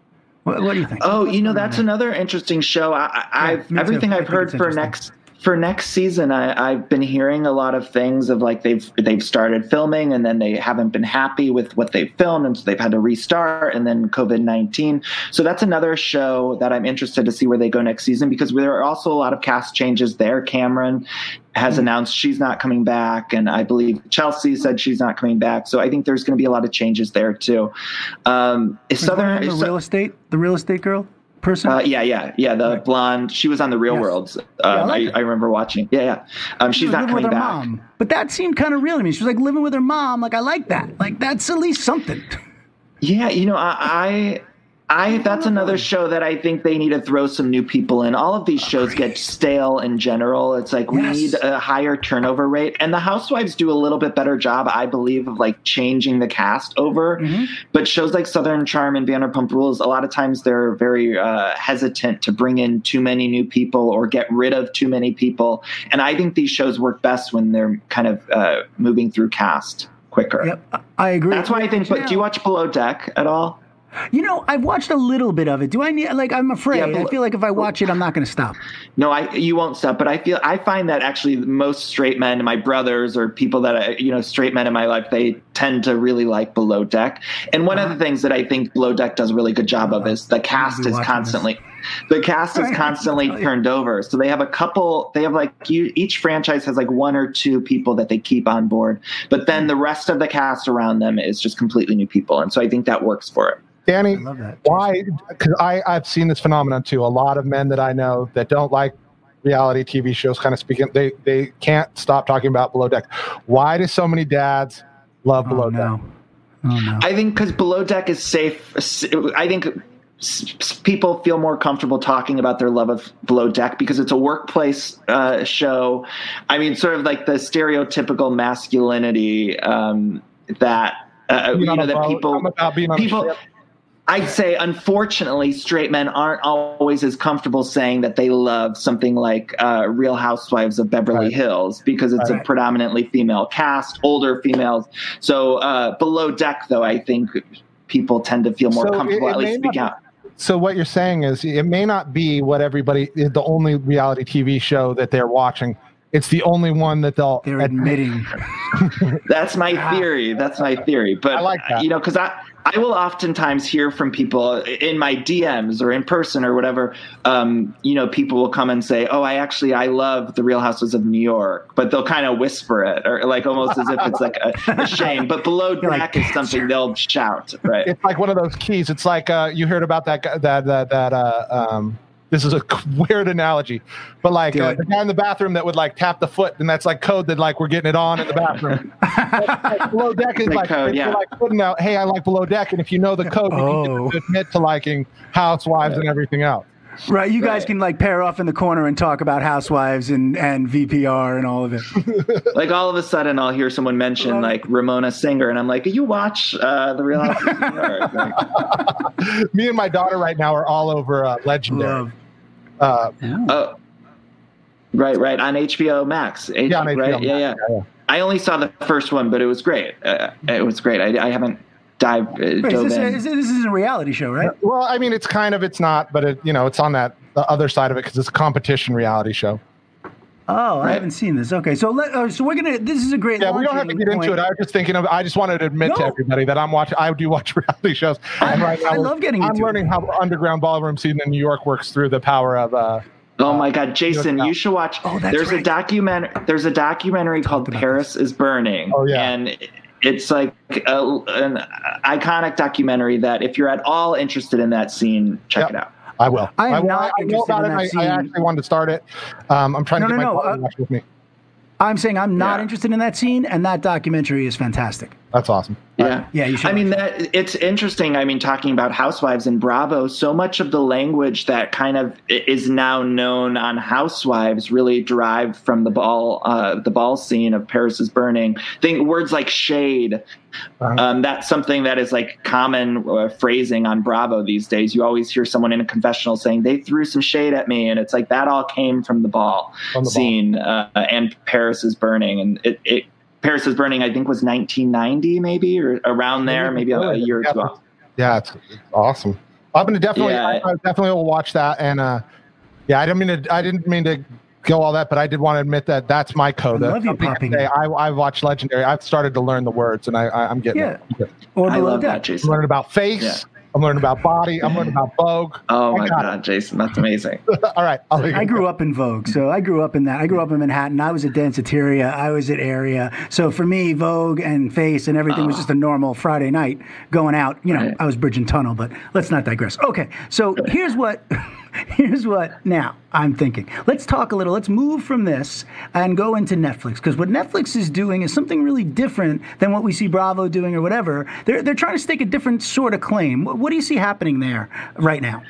What, what do you think?
Oh, you know, that's another interesting show. I, have yeah, everything I've heard for next for next season, I, have been hearing a lot of things of like they've they've started filming and then they haven't been happy with what they've filmed and so they've had to restart and then COVID nineteen. So that's another show that I'm interested to see where they go next season because there are also a lot of cast changes there. Cameran has mm-hmm. announced she's not coming back, and I believe Chelsea said she's not coming back. So I think there's going to be a lot of changes there too. Um, is Southern
the real estate, the real estate girl? Person?
Uh, yeah, yeah, yeah. The blonde. She was on the Real
Yes.
World.
I
Um,
like
I,
her.
I remember watching. Yeah, yeah. Um,
She
she's not coming
her
back.
mom. But that seemed kind of real to me. She was like living with her mom. Like I like that. Like that's at least something.
Yeah, you know, I, I, that's another show that I think they need to throw some new people in. All of these shows get stale in general. It's like we
Yes.
need a higher turnover rate, and the Housewives do a little bit better job, I believe, of like changing the cast over.
Mm-hmm.
But shows like Southern Charm and Vanderpump Rules, a lot of times they're very uh, hesitant to bring in too many new people or get rid of too many people. And I think these shows work best when they're kind of uh, moving through cast quicker.
Yep, I- I agree.
That's why I think. But do you watch Below Deck at all?
You know, I've watched a little bit of it. Do I need like? I'm afraid.
Yeah,
I feel like if I watch it, I'm not going to stop.
No, I you won't stop. But I feel I find that actually most straight men, my brothers or people that I, you know, straight men in my life, they tend to really like Below Deck. And one of uh-huh. the things that I think Below Deck does a really good job of is the cast is
watching
constantly. The cast is constantly turned over, so they have a couple. They have like you, each franchise has like one or two people that they keep on board, but then the rest of the cast around them is just completely new people, and so I think that works for it.
Danny,
I love that.
why? Because I I've seen this phenomenon too. A lot of men that I know that don't like reality TV shows, kind of speaking, they they can't stop talking about Below Deck. Why do so many dads love Below
Oh
Deck?
Oh no.
I think because Below Deck is safe. I think s- s- people feel more comfortable talking about their love of Below Deck because it's a workplace uh, show. I mean, sort of like the stereotypical masculinity um, that uh, you know that
boat,
people
I'm about being on a
people.
Ship.
I'd say, unfortunately, straight men aren't always as comfortable saying that they love something like uh, Real Housewives of Beverly
Right.
Hills because it's
Right.
a predominantly female cast, older females. So uh, below deck, though, I think people tend to feel more
So
comfortable
it
at least
may not
speaking out.
So what you're saying is it may not be what everybody the only reality TV show that they're watching. It's the only one that they'll
They're admitting.
That's my theory. That's my theory. But
I like that.
you know, because I I will oftentimes hear from people in my DMs or in person or whatever. Um, you know, people will come and say, "Oh, I actually I love the Real Houses of New York," but they'll kind of whisper it or like almost as if it's like a, a shame. But below
You're like,
deck is something they'll shout. Right.
It's like one of those keys. It's like uh, you heard about that guy, that that that uh, um, this is a weird analogy, but like uh, the guy in the bathroom that would like tap the foot, and that's like code that like we're getting it on in the bathroom. But, like, below deck is
Like code, yeah.
like putting out, hey, I like below deck, and if you know the code, you
Oh.
can admit to liking housewives and everything else.
Right, you guys
Right.
can like pair off in the corner and talk about housewives and, and VPR and all of it.
like all of a sudden, I'll hear someone mention like Ramona Singer, and I'm like, "You watch uh, the Real Housewives?" of New
Me and my daughter right now are all over uh, Legendary.
Love.
Uh,
Oh, right, right on HBO Max. H-
Yeah, on HBO
right?
Max,
Yeah, yeah,
yeah, yeah.
I only saw the first one, but it was great. Uh, it was great. I, I haven't dived uh,
Wait, is
dove
this,
in.
is, this is a reality show, right?
well, I mean, it's kind of, it's not, but it, you know, it's on that the other side of it because it's a competition reality show.
Oh, I haven't seen this. Okay, so let, uh, so we're gonna. This is a great.
Yeah, we don't have to
launching
get into it. I was just thinking of. I just wanted to admit to everybody that I'm watching. I do watch reality shows. And right now,
I love getting
I'm
into it.
learning how underground ballroom scene in New York works through the power of. Uh,
Oh my God, Jason, you should watch.
Oh, that's
there's a
right.
document. There's a documentary called
about
Paris is Burning.
Oh, yeah.
and it's like a, an iconic documentary that if you're at all interested in that scene, check
Yep.
it out.
I will.
I am
will.
not
I know
interested
about
in
it.
that
I, I actually wanted to start it. Um, I'm trying
No,
to get
no,
my
no, uh,
to watch with me.
I'm saying I'm not
Yeah.
interested in that scene, and that documentary is fantastic.
That's awesome.
Yeah,
Yeah, you should
I mean
watch
that it's interesting. I mean, talking about Housewives and Bravo, so much of the language that kind of is now known on Housewives really derived from the ball, uh, the ball scene of Paris is Burning. Think words like shade.
Uh-huh.
Um, that's something that is like common uh, phrasing on Bravo these days. You always hear someone in a confessional saying they threw some shade at me, and it's like that all came from the ball
From the ball.
scene uh, and Paris is Burning, and it. it Paris is Burning, I think, was 1990, maybe or around there, maybe a, a year or two off.
Yeah, it's, it's awesome. I'm gonna definitely,
Yeah.
I, I definitely will watch that. And uh, yeah, I didn't mean to, I didn't mean to go all that, but I did want to admit that that's my code.
I love you
Something
popping
say. I, I watch Legendary. I've started to learn the words, and I, I I'm getting
Yeah.
it.
Or
I love
deck.
that, Jason.
Learning about face.
Yeah.
I'm learning about body. I'm learning about Vogue.
Oh
I
my
got
God, Jason, that's amazing.
All right. I'll leave
I
you.
grew up in Vogue, so I grew up in that. I grew up in Manhattan. I was at Danceteria. I was at Area. So for me, Vogue and Face and everything was ah. just a normal Friday night going out. You know,
Right.
I was bridging Tunnel, but let's not digress. Okay, so here's what. Here's what now I'm thinking. Let's talk a little. Let's move from this and go into Netflix because what Netflix is doing is something really different than what we see Bravo doing or whatever. They're they're trying to stake a different sort of claim. What, what do you see happening there right now?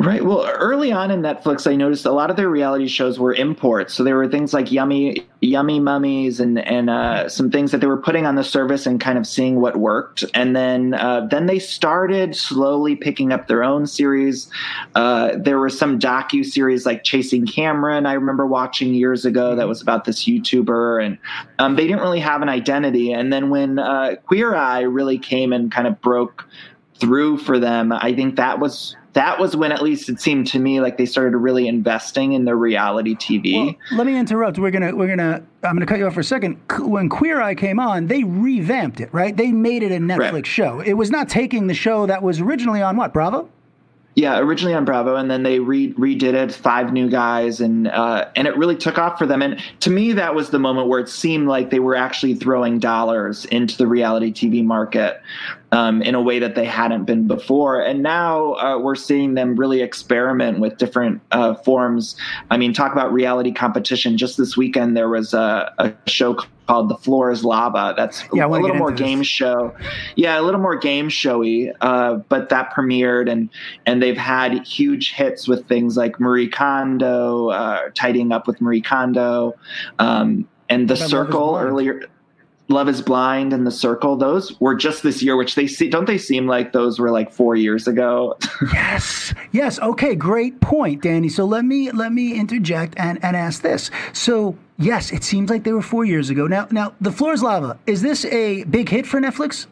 Right. Well, early on in Netflix, I noticed a lot of their reality shows were imports. So there were things like Yummy, Yummy Mummies, and and uh, some things that they were putting on the service and kind of seeing what worked. And then uh, then they started slowly picking up their own series. Uh, there were some docu series like Chasing Cameron. I remember watching years ago that was about this YouTuber, and um, they didn't really have an identity. And then when uh, Queer Eye really came and kind of broke through for them, I think that was that was when at least it seemed to me like they started really investing in their reality TV.
Well, let me interrupt. We're gonna we're gonna I'm gonna cut you off for a second. When Queer Eye came on, they revamped it, right? They made it a Netflix
Right.
show. It was not taking the show that was originally on what Bravo.
Yeah, originally on Bravo, and then they re- redid it, five new guys, and uh, and it really took off for them. And to me, that was the moment where it seemed like they were actually throwing dollars into the reality TV market um, in a way that they hadn't been before. And now uh, we're seeing them really experiment with different uh, forms. I mean, talk about reality competition. Just this weekend, there was a, a show called The Floor is Lava. That's
Yeah,
a little more
into this.
game show. Yeah, a little more game showy. Uh, but that premiered, and and they've had huge hits with things like Marie Kondo, uh, tidying up with Marie Kondo, um, and The Circle earlier. Love is Blind and The Circle. Those were just this year, which they see. Don't they seem like those were like four years ago?
Yes. Yes. Okay. Great point, Danny. So let me let me interject and, and ask this. So yes, it seems like they were four years ago. Now now the floor is lava. Is this a big hit for Netflix?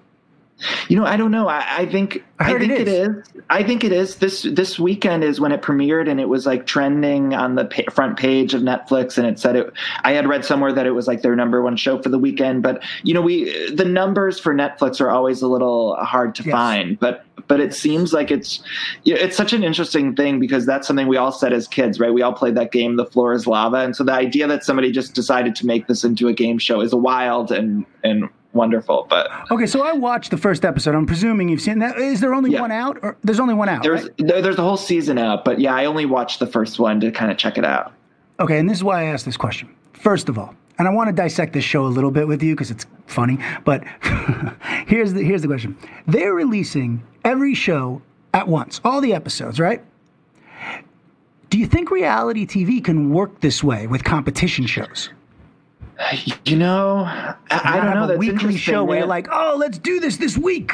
You know, I don't know. I, I think
I
I, think
it
it
is.
is. I think it is. This this weekend is when it premiered, and it was like trending on the pa- front page of Netflix, and it said it. I had read somewhere that it was like their number one show for the weekend, but you know, we the numbers for Netflix are always a little hard to
Yes.
find, but but it seems like it's you know, it's such an interesting thing because that's something we all said as kids, right? We all played that game, The Floor is Lava, and so the idea that somebody just decided to make this into a game show is wild and and wonderful, but.
Okay, so I watched the first episode. I'm presuming you've seen that. Is there only
Yeah.
one out, or there's only one out?
There's
right?
there, there's a whole season out, but yeah, I only watched the first one to kind of check it out.
Okay, and this is why I asked this question. First of all, and I want to dissect this show a little bit with you because it's funny. But here's the here's the question: They're releasing every show at once, all the episodes, right? Do you think reality TV can work this way with competition shows?
You know, I, I don't know. That's
weekly show where you're like, oh, let's do this this week.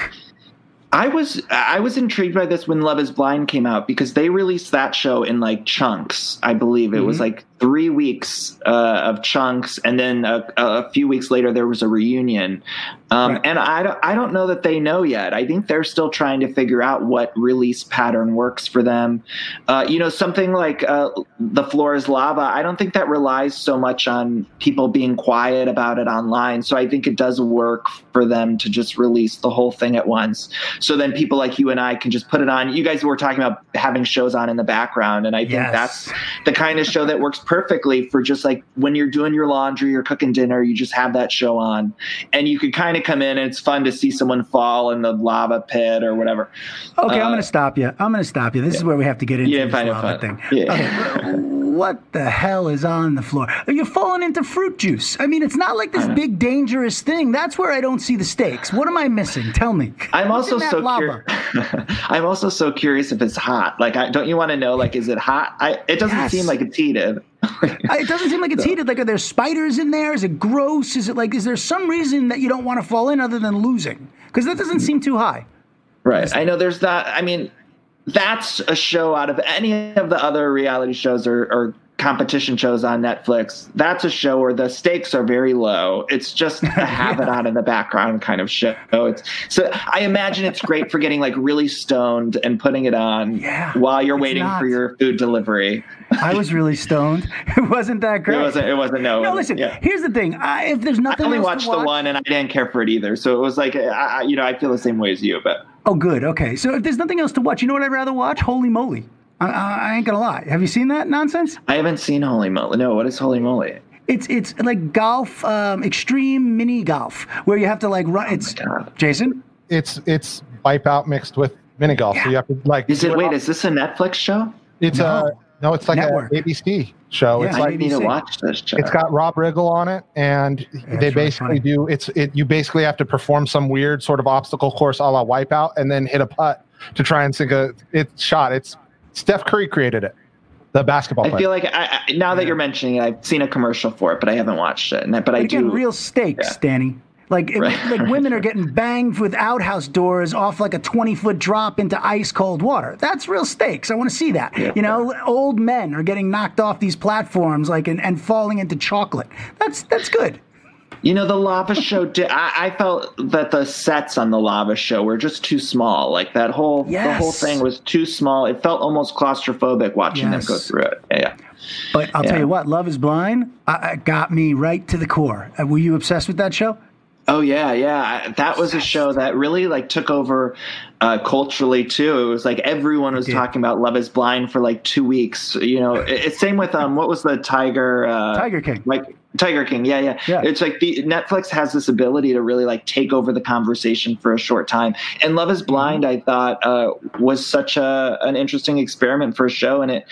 I was I was intrigued by this when Love Is Blind came out because they released that show in like chunks. I believe it was
Mm-hmm.
like three weeks uh, of chunks, and then a, a few weeks later there was a reunion. Um,
Right.
And I don't, I don't know that they know yet. I think they're still trying to figure out what release pattern works for them. Uh, you know, something like uh, The Floor is Lava. I don't think that relies so much on people being quiet about it online. So I think it does work for them to just release the whole thing at once. So then people like you and I can just put it on. You guys were talking about having shows on in the background, and I think
Yes.
that's the kind of show that works perfectly for just like when you're doing your laundry, you're cooking dinner, you just have that show on, and you could kind of come in and it's fun to see someone fall in the lava pit or whatever.
Okay, I'm
Uh,
going to stop you. I'm going to stop you. This is where we have to get into
didn't
this lava
fun.
thing.
Yeah.
Okay, what the hell is on the floor? Are You're falling into fruit juice. I mean, it's not like this big dangerous thing. That's where I don't see the stakes. What am I missing? Tell me.
I'm
What's
also so curious. I'm also so curious if it's hot. Like, I, don't you want to know? Like, is it hot? I, it doesn't
Yes.
seem like it's heated.
It doesn't seem like it's heated. Like, are there spiders in there? Is it gross? Is it like, is there some reason that you don't want to fall in other than losing? Because that doesn't seem too high.
Right. I know there's that. I mean, that's a show out of any of the other reality shows or, or competition shows on Netflix. That's a show where the stakes are very low. It's just a have it on in the background kind of show. It's, so I imagine it's great for getting like really stoned and putting it on
Yeah,
while you're waiting
not.
for your food delivery.
I was really stoned. It wasn't that great.
It wasn't. It wasn't. No.
No, listen.
yeah.
Here's the thing. I, if there's nothing,
I
only
watched
to
the one, and I didn't care for it either. So it was like, I- you know, I feel the same way as you. But
Oh, good. Okay. So if there's nothing else to watch, you know what I'd rather watch? Holy moly! I, I, I ain't gonna lie. Have you seen that nonsense?
I haven't seen Holey Moley. No, what is Holey Moley?
It's it's like golf, um, extreme mini golf, where you have to like run. It's
God.
Jason.
It's it's Wipeout mixed with mini golf. So you have to like.
Is it? Wait,
all-
is this a Netflix show?
It's
No.
a no. It's like
Network.
a ABC show.
Yeah,
it's
I
like
need to watch this show.
it's got Rob Riggle on it, and they basically
funny.
do it's it. You basically have to perform some weird sort of obstacle course a la Wipeout, and then hit a putt to try and sink a it's shot. It's Steph Curry created it, the basketball
I
player.
feel like I, I, now that you're mentioning it, I've seen a commercial for it, but I haven't watched it. And I- but I
again,
do.
real stakes,
yeah.
Danny. Like, it-
Right.
like women are getting banged with outhouse doors off like a 20 foot drop into ice cold water. That's real stakes. I want to see that.
Yeah.
You know, old men are getting knocked off these platforms like and, and falling into chocolate. That's that's good.
You know, the lava show. Did, I, I felt that the sets on the lava show were just too small. Like that whole the whole thing was too small. It felt almost claustrophobic watching
Yes.
them go through it. Yeah, yeah.
But I'll tell you what, Love is Blind I, I got me right to the core. Uh, were you obsessed with that show?
Oh yeah, yeah. That was a show that really like took over uh, culturally too. It was like everyone was
did.
talking about Love Is Blind for like two weeks. You know, it's same with um, what was the Tiger? Uh,
Tiger King.
Like Tiger King, yeah, yeah,
Yeah.
It's like the Netflix has this ability to really like take over the conversation for a short time. And Love Is Blind, I thought, uh, was such a an interesting experiment for a show, and it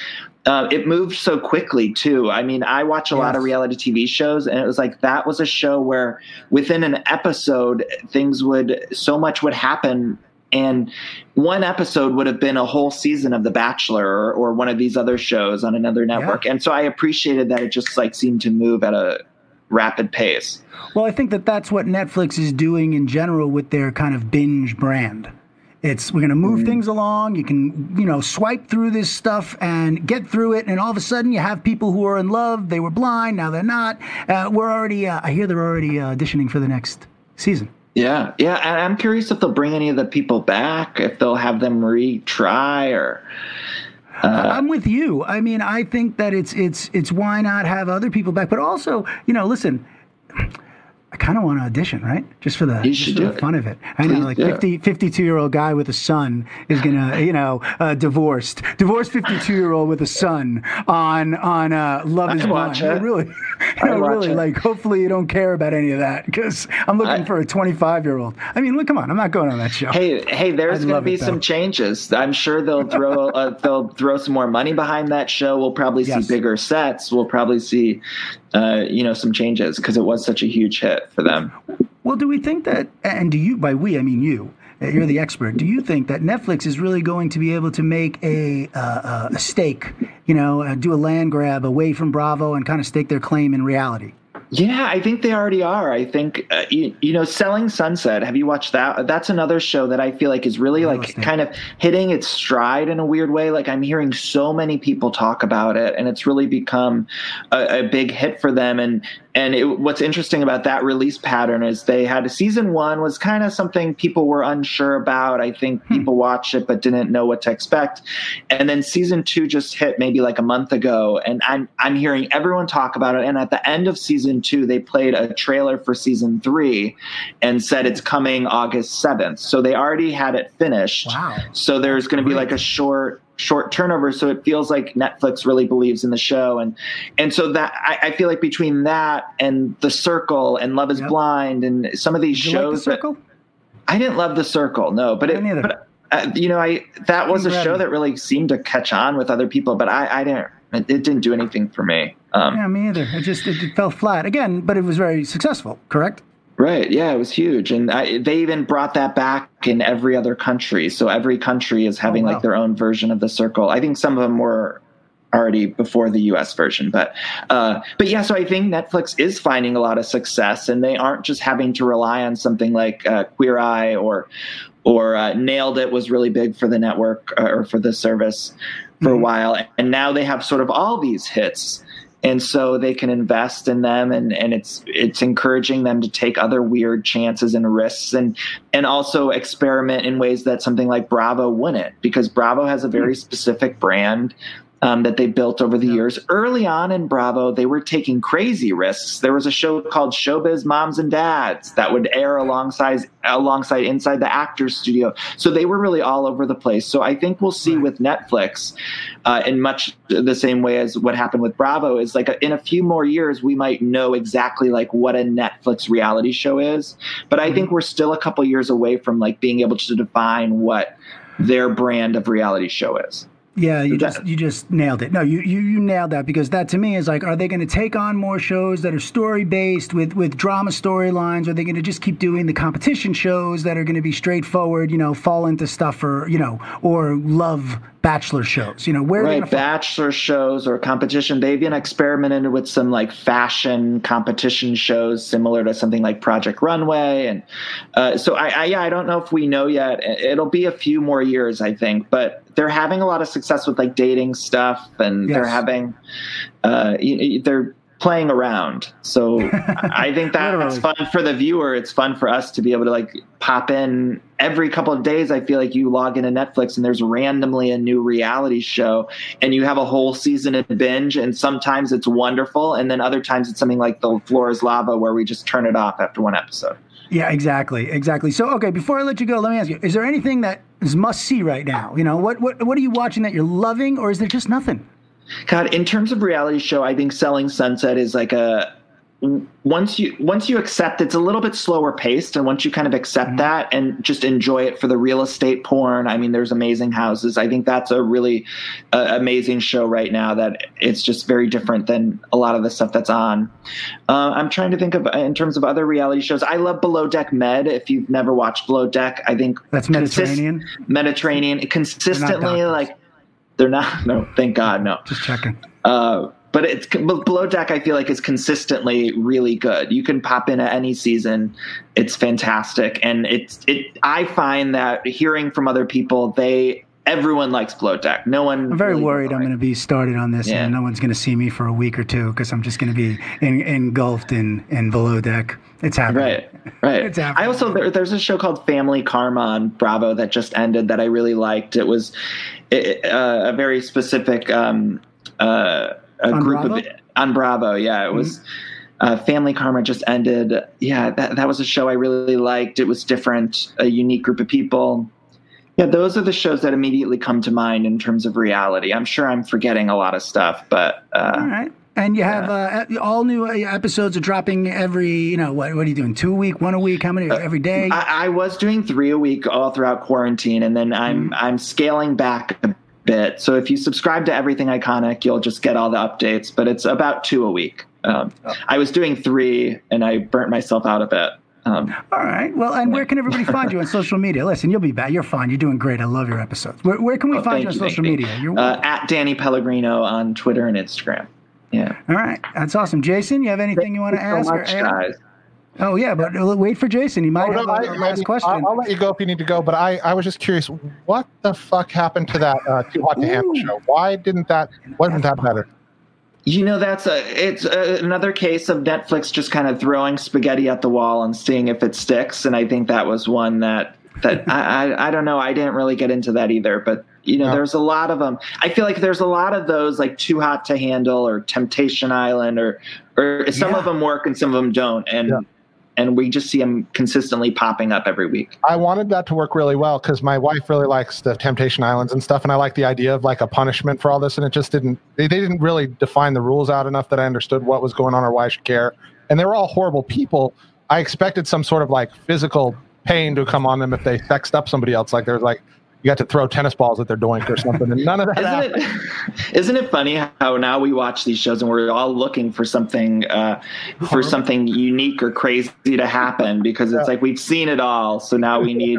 uh, it moved so quickly too. I mean, I watch a lot of reality TV shows, and it was like that was a show where within an episode, things would so much would happen. And one episode would have been a whole season of The Bachelor or, or one of these other shows on another network. And so I appreciated that it just like seemed to move at a rapid pace.
Well, I think that that's what Netflix is doing in general with their kind of binge brand. It's we're going to move things along. You can, you know, swipe through this stuff and get through it, and all of a sudden you have people who are in love. They were blind, now they're not. Uh, we're already. Uh, I hear they're already uh, auditioning for the next season.
Yeah, yeah. And I'm curious if they'll bring any of the people back, if they'll have them retry or.
I'm with you. I mean, I think that it's it's it's why not have other people back, but also, you know, listen. I kind of want to audition, right? Just for the, just for the
it.
fun of it. I know, like
it.
50, 52 year old guy with a son is gonna, you know, uh, divorced, divorced fifty two year old with a son on on uh, Love Is
I'd watch
Blind.
it.
Really, you know,
watch
really,
it.
like hopefully you don't care about any of that because I'm looking
I-
for a twenty five year old. I mean, look, come on, I'm not going on that show.
Hey, hey, there's
I'd
to be some changes. I'm sure they'll throw uh, they'll throw some more money behind that show. We'll probably see
Yes.
bigger sets. We'll probably see, uh, you know, some changes because it was such a huge hit for them.
Well, do we think that, and do you, by we, I mean you, uh, you're the expert, do you think that Netflix is really going to be able to make a, uh, uh, a stake, you know, uh, do a land grab away from Bravo and kind of stake their claim in reality?
Yeah, I think they already are. I think uh, you, you know, Selling Sunset. Have you watched that? That's another show that I feel like is really like kind of hitting its stride in a weird way. Like I'm hearing so many people talk about it, and it's really become a, a big hit for them. And and it, what's interesting about that release pattern is they had a season one was kind of something people were unsure about. I think hmm. people watched it but didn't know what to expect, and then season two just hit maybe like a month ago, and I'm I'm hearing everyone talk about it. And at the end of season two, they played a trailer for season three, and said it's coming August seventh. So they already had it finished.
Wow.
So there's going to be like a short short turnover so it feels like netflix really believes in the show and and so that i, I feel like between that and the circle and love is
Yep.
blind and some of these
Did you like the
shows that- i didn't love the circle no but it but uh, you know i that was a show that really seemed to catch on with other people but i i didn't it, it didn't do anything for me um
Yeah, me either. It just, it, it fell flat. Again, but it was very successful, correct?
Right. Yeah, it was huge, and I, they even brought that back in every other country. So every country is having
Oh, wow.
like their own version of the circle. I think some of them were already before the U.S. version, but uh, but yeah. So I think Netflix is finding a lot of success, and they aren't just having to rely on something like uh, Queer Eye or or uh, Nailed It was really big for the network uh, or for the service for a
Mhm.
while, and now they have sort of all these hits and so they can invest in them and, and it's it's encouraging them to take other weird chances and risks and and also experiment in ways that something like bravo wouldn't because bravo has a very hmm. specific brand um, that they built over the years. Early on in Bravo, they were taking crazy risks. There was a show called Showbiz Moms and Dads that would air alongside alongside inside the Actors Studio. So they were really all over the place. So I think we'll see with Netflix, uh, in much the same way as what happened with Bravo, is like in a few more years we might know exactly like what a Netflix reality show is. But I think we're still a couple years away from like being able to define what their brand of reality show is.
Yeah, you just you just nailed it. No, you, you you nailed that because that to me is like, are they going to take on more shows that are story based with with drama storylines? Are they going to just keep doing the competition shows that are going to be straightforward? You know, fall into stuff for you know, or love bachelor shows. You know, where are they
right
going to
bachelor shows or competition they've even experimented with some like fashion competition shows similar to something like project runway and uh, so I, I yeah i don't know if we know yet it'll be a few more years i think but they're having a lot of success with like dating stuff and they're having uh, they're playing around so i think that's fun for the viewer it's fun for us to be able to like pop in every couple of days i feel like you log into netflix and there's randomly a new reality show and you have a whole season to binge and sometimes it's wonderful and then other times it's something like the floor is lava where we just turn it off after one episode
Yeah, exactly, exactly. So, okay, before I let you go, let me ask you: Is there anything that is must see right now? You know, what what what are you watching that you're loving, or is there just nothing?
God, in terms of reality show, I think Selling Sunset is like a once you once you accept it's a little bit slower paced and once you kind of accept that and just enjoy it for the real estate porn i mean there's amazing houses. I think that's a really uh, amazing show right now that it's just very different than a lot of the stuff that's on. Uh, i'm trying to think of in terms of other reality shows. I love below deck med if you've never watched below deck. I think
That's
consist-
Mediterranean.
mediterranean. Consistently like they're not no thank god no
Just checking.
uh, but it's below deck. I feel like is consistently really good. You can pop in at any season; it's fantastic, and it's it. I find that hearing from other people, they everyone likes below deck. No one.
I'm very
really
worried I'm going to be started on this
Yeah.
and no one's going to see me for a week or two because I'm just going to be en- engulfed in, in below deck. It's happening.
Right, right.
It's happening.
I also there, there's a show called Family Karma on Bravo that just ended that I really liked. It was it, uh, a very specific um, uh, a
On
group
Bravo?
of on Bravo. Yeah, it was. Uh, Family Karma just ended. Yeah, that that was a show I really liked. It was different, a unique group of people. Yeah, those are the shows that immediately come to mind in terms of reality. I'm sure I'm forgetting a lot of stuff, but uh,
All right. And you have uh, all new uh, episodes are dropping every, you know, what, what are you doing? Two a week, one a week? How many every day?
I, I was doing three a week all throughout quarantine, and then I'm
Mm-hmm.
I'm scaling back a bit. So if you subscribe to Everything Iconic, you'll just get all the updates. But it's about two a week. Um,
Oh.
I was doing three, and I burnt myself out a bit. Um,
all right. Well, and where can everybody find you on social media? Listen, you'll be back. You're fine. You're doing great. I love your episodes. Where, where can we
oh,
find you on
you,
social media? You're
uh, at Danny Pellegrino on Twitter and Instagram. Yeah.
all right. That's awesome. Jason, you have anything you want to
Thank
ask?
so
or
much,
add?
guys.
Oh, yeah, but uh, wait for Jason. He might
Oh,
have
no,
a,
I,
a
I
last
mean,
question.
I'll, I'll let you go if you need to go, but I, I was just curious, what the fuck happened to that uh, Too Hot to Handle show? Why didn't that, wasn't that better?
You know, that's a it's a, another case of Netflix just kind of throwing spaghetti at the wall and seeing if it sticks. And I think that was one that that I, I I don't know. I didn't really get into that either, but you know,
No.
there's a lot of them. I feel like there's a lot of those like Too Hot to Handle or Temptation Island or or some
Yeah.
of them work and some of them don't. And
Yeah.
and we just see them consistently popping up every week.
I wanted that to work really well because my wife really likes the Temptation Islands and stuff, and I like the idea of like a punishment for all this. And it just didn't. They, they didn't really define the rules out enough that I understood what was going on or why I should care. And they were all horrible people. I expected some sort of like physical pain to come on them if they sexed up somebody else. Like there's like you got to throw tennis balls at their doink or something, and none of that happened.
Isn't it, isn't it funny how now we watch these shows and we're all looking for something uh, for something unique or crazy to happen because it's
Yeah.
like we've seen it all. So now we need,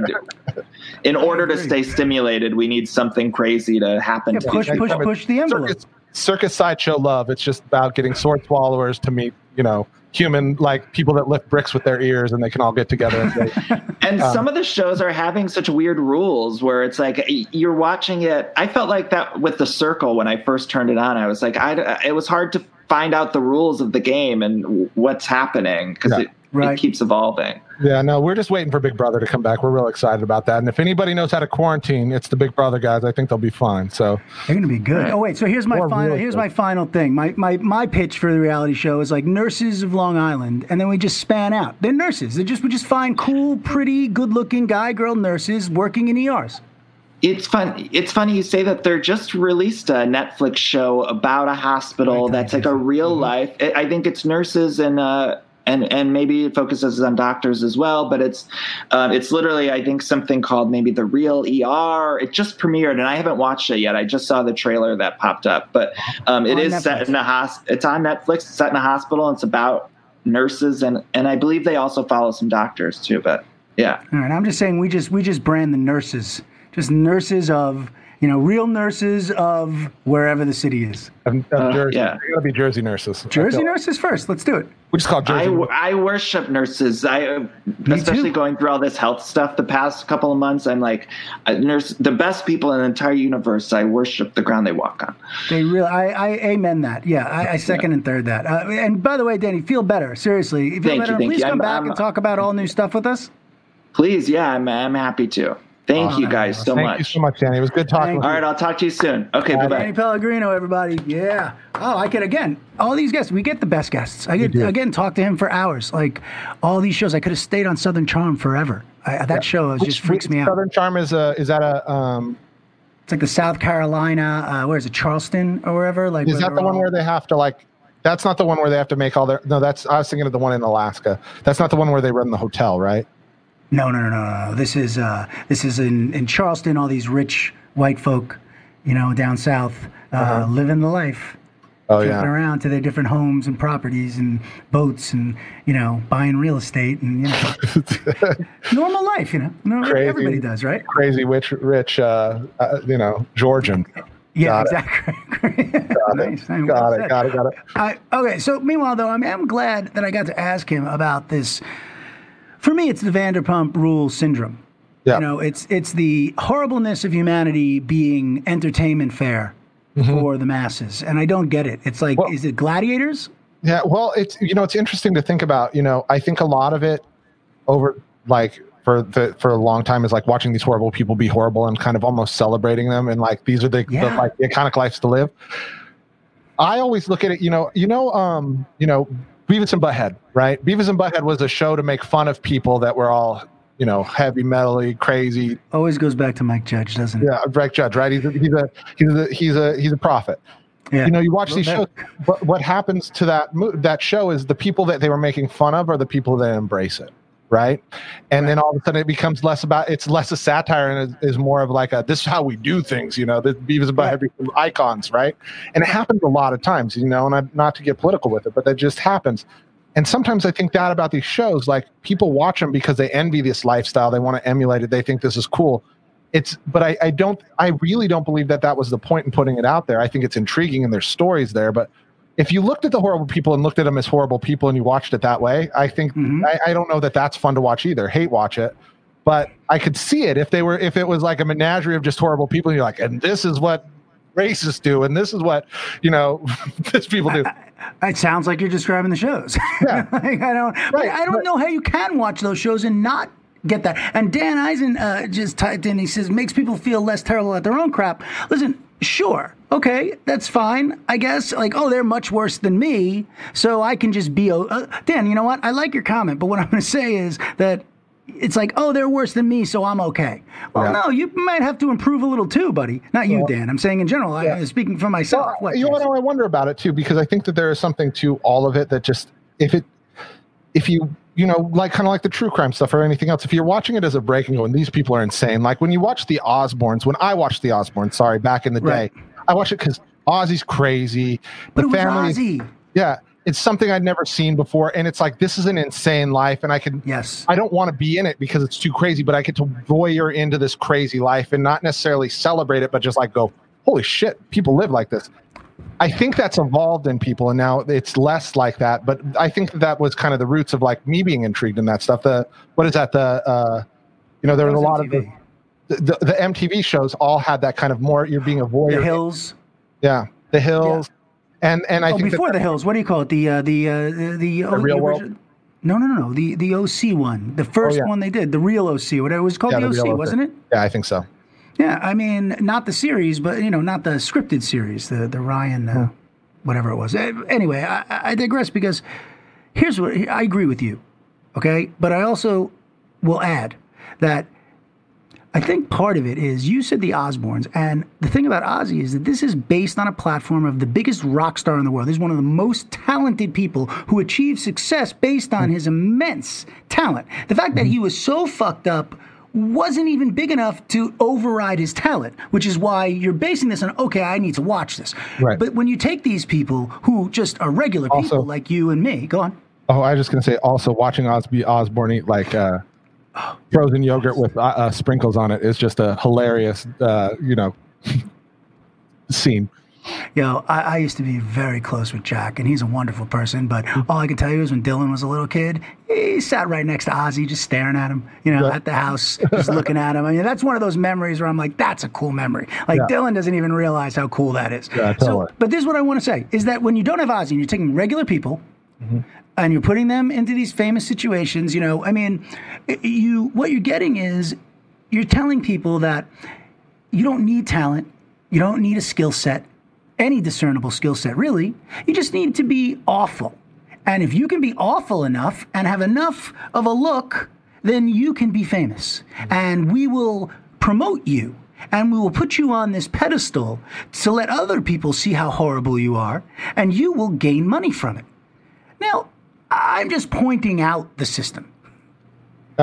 in order to stay stimulated, we need something crazy to happen.
Yeah,
to
push, push, push the envelope.
circus, circus sideshow love. It's just about getting sword swallowers to meet, you know, human like people that lift bricks with their ears, and they can all get together. And say,
And
Um,
some of the shows are having such weird rules where it's like you're watching it. I felt like that with the circle when I first turned it on. I was like, I, it was hard to find out the rules of the game and what's happening because
Yeah.
It
Right.
it keeps evolving.
Yeah, no, we're just waiting for Big Brother to come back. We're real excited about that. And if anybody knows how to quarantine, it's the Big Brother guys. I think they'll be fine. So
They're gonna be good. Oh wait, so here's my
Or
final.
really
Here's
good.
my final thing. My my my pitch for the reality show is like nurses of Long Island, and then we just span out. They're nurses. They just we just find cool, pretty, good-looking guy, girl nurses working in ERs.
It's fun. It's funny you say that. They're just released a Netflix show about a hospital
Right,
that's like a real life. I I think it's nurses and uh, and and maybe it focuses on doctors as well. But it's uh, it's literally I think something called maybe the Real ER. It just premiered and I haven't watched it yet. I just saw the trailer that popped up. But um, it is
Netflix.
set in a hos- It's on Netflix. It's set in a hospital. And it's about nurses and and I believe they also follow some doctors too. But yeah.
All right, I'm just saying we just we just brand the nurses, just nurses of you know real nurses of wherever the city is.
of, of
uh,
Jersey.
Yeah.
gotta be Jersey nurses.
Jersey nurses first. Let's do it.
We just call it
I,
Jersey.
I worship nurses. I uh, especially
too.
going through all this health stuff the past couple of months. I'm like, uh, nurse, the best people in the entire universe. I worship the ground they walk on.
They really, I, I amen that. Yeah, I, I second and third that. Uh, and by the way, Danny, feel better. Seriously, feel
Thank you,
better.
thank
Please
you.
come
I'm-
back
I'm-
and talk about all new stuff with us.
Please, yeah, I'm, I'm happy to. Thank you guys so
Thank
much.
Thank you so much, Danny. It was good talking.
Thank
with
All
you.
right, I'll talk to you soon. Okay, bye bye. Danny.
Pellegrino, everybody. Yeah. Oh, I can again. All these guests, we get the best guests. I get again talk to him for hours. Like all these shows, I could have stayed on Southern Charm forever. I, that show just freaks me out.
Southern Charm is a is that a um
It's like the South Carolina. Uh, where is it? Charleston or wherever. Like
is that the one where they have to like that's not the one where they have to make all their no that's I was thinking of the one in Alaska. That's not the one where they run the hotel, right?
No, no, no, no, no. This is uh, this is in, in Charleston. All these rich white folk, you know, down south, uh, living the life,
Oh yeah.
around to their different homes and properties and boats and you know buying real estate and you know normal life. You know, no,
Crazy.
everybody does, right?
Crazy rich rich uh, uh you know, Georgian.
Yeah,
Got it.
exactly. nice.
Got
Well
it,
said.
got it, got it.
I, okay, so meanwhile, though, I'm, I'm glad that I got to ask him about this. For me, it's the Vanderpump Rule syndrome.
Yeah.
You know, it's it's the horribleness of humanity being entertainment fare for the masses, and I don't get it. It's like,
Mm-hmm. Well-
is it gladiators?
Yeah, well, it's you know, it's interesting to think about. You know, I think a lot of it over like for the for a long time is like watching these horrible people be horrible and kind of almost celebrating them and like these are the, the like the iconic lives to live. I always look at it, you know, you know, um, you know, Beavis and Butthead, right? Beavis and Butthead was a show to make fun of people that were all, you know, heavy metally, crazy,
Always goes back to Mike Judge, doesn't it?
yeah, Breck Judge, right? He's a, he's a he's a he's a he's a prophet.
Yeah.
You know, you watch these shows. What what happens to that mo- that show is the people that they were making fun of are the people that embrace it, right? And then all of a sudden it becomes less about it's less a satire and is, is more of like a this is how we do things. You know, the Beavis and Butthead become icons, right? And it happens a lot of times. You know, and I'm not to get political with it, but that just happens. And sometimes I think that about these shows, like people watch them because they envy this lifestyle, they want to emulate it, they think this is cool it's but I, I don't i really don't believe that that was the point in putting it out there i think it's intriguing and there's stories there but if you looked at the horrible people and looked at them as horrible people and you watched it that way i think
Mhm.
I, I don't know that that's fun to watch either hate watch it but i could see it if they were if it was like a menagerie of just horrible people and you're like and this is what racists do and this is what you know this people do
It sounds like you're describing the shows.
Yeah.
like, I don't.
Right,
I don't
but-
know how you can watch those shows and not get that. And Dan Eisen uh, just typed in. He says makes people feel less terrible at their own crap. Listen, sure, okay, that's fine. I guess like oh they're much worse than me, so I can just be. Uh, Dan, you know what? I like your comment, but what I'm going to say is that. It's like, oh, they're worse than me, so I'm okay. Well,
Yeah.
no, you might have to improve a little too, buddy. Not you, Dan. I'm saying in general. I,
Yeah.
I'm speaking for myself.
Well,
What,
you know what I wonder about it too, because I think that there is something to all of it that just if it if you you know like kind of like the true crime stuff or anything else, if you're watching it as a break and going, these people are insane. Like when you watch the Osbournes, when I watched the Osbournes, sorry, back in the
Right.
day, I watched it because Ozzy's crazy.
But
the
was
family,
Ozzy.
yeah, it's something I'd never seen before, and it's like this is an insane life, and I can
Yes.
I don't want to be in it because it's too crazy, but I get to voyeur into this crazy life and not necessarily celebrate it, but just like go, holy shit, people live like this. I think that's evolved in people, and now it's less like that. But I think that, that was kind of the roots of like me being intrigued in that stuff. The what is that? The uh, you know, there was a lot of the. The, the MTV shows all had that kind of more. You're being a voyeur.
The Hills.
yeah, the hills, and and I
oh,
think that
before the Hills. What do you call it? The uh, the uh, the the, oh,
Real
the
World?
original- No, no, no, no. The the OC one, the first
yeah.
one they did, the real OC, whatever it was called,
Yeah,
the,
the
OC,
OC.
wasn't it?
Yeah, I think so.
Yeah, I mean, not the series, but you know, not the scripted series, the the Ryan, uh, whatever it was. Eh, Anyway, I, I digress because here's what I agree with you, okay, but I also will add that I think part of it is you said the Osbournes, and the thing about Ozzy is that this is based on a platform of the biggest rock star in the world. He's one of the most talented people who achieved success based on his immense talent. The fact that he was so fucked up wasn't even big enough to override his talent, which is why you're basing this on, okay, I need to watch this.
Right.
But when you take these people who just are regular
Also-
people like you and me, go on.
Oh, I was just gonna say. Also, watching Ozzy Osbourne eat like uh, frozen yogurt with uh, uh, sprinkles on it is just a hilarious, uh, you know, scene.
Yo, I, I used to be very close with Jack, and he's a wonderful person. But all I can tell you is when Dylan was a little kid, he sat right next to Ozzy, just staring at him, you know,
Yeah.
at the house, just looking at him. I mean, that's one of those memories where I'm like, that's a cool memory. Like
Yeah.
Dylan doesn't even realize how cool that is.
Yeah,
so, but this is what I want to say: is that when you don't have Ozzy, and you're taking regular people. Mm-hmm. And you're putting them into these famous situations, you know. I mean, you what you're getting is you're telling people that you don't need talent, you don't need a skill set, any discernible skill set, really. You just need to be awful. And if you can be awful enough and have enough of a look, then you can be famous. Mm-hmm. And we will promote you. And we will put you on this pedestal to let other people see how horrible you are, and you will gain money from it. Now, I'm just pointing out the system.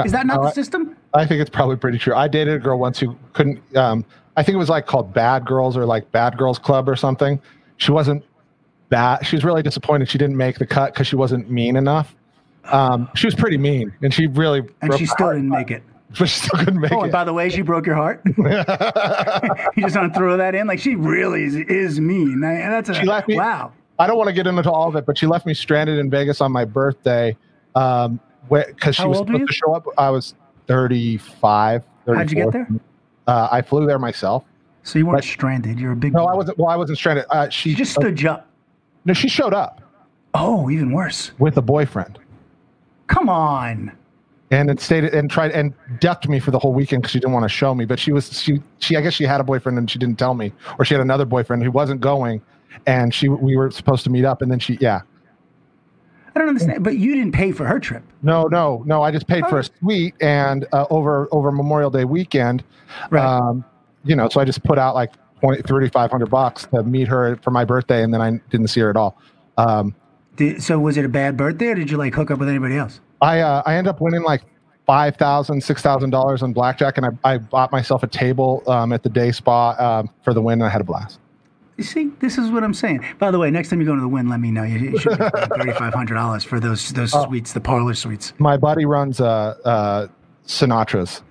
Is that not
Uh,
the system?
I think it's probably pretty true. I dated a girl once who couldn't. Um, I think it was like called Bad Girls or like Bad Girls Club or something. She wasn't bad. She was really disappointed she didn't make the cut because she wasn't mean enough. Um, she was pretty mean, and she really
And she still didn't make it.
But she still couldn't make
Oh, and
it.
by the way, she broke your heart. you just want to throw that in, like she really is, is mean. I, that's a
She left me-
wow.
I don't want to get into all of it, but she left me stranded in Vegas on my birthday um, because she
How
was supposed to show up. I was 35.
How'd you get there?
Uh, I flew there myself.
So you weren't
Right.
stranded. You're a big.
No,
boy.
I wasn't. Well, I wasn't stranded. Uh, she
You just stood you up.
No, she showed up
Oh, even worse.
with a boyfriend.
Come on.
and it stayed and tried and ducked me for the whole weekend because she didn't want to show me. But she was she she I guess she had a boyfriend and she didn't tell me, or she had another boyfriend who wasn't going, and she we were supposed to meet up, and then she yeah
I don't understand. But you didn't pay for her trip.
no no no I just paid for a suite and uh, over over Memorial Day weekend,
Right.
um, you know, so I just put out like 20, 3,500 bucks to meet her for my birthday, and then I didn't see her at all. Um,
Did, so was it a bad birthday, or did you like hook up with anybody else?
I uh, I ended up winning like five thousand, six thousand dollars on blackjack, and I, I bought myself a table um, at the day spa um, for the win, and I had a blast.
You see, this is what I'm saying. By the way, next time you go to the Wynn, let me know. You, you should be thirty five hundred dollars for those those
Oh.
suites, the parlor suites.
My buddy runs uh, uh, Sinatra's.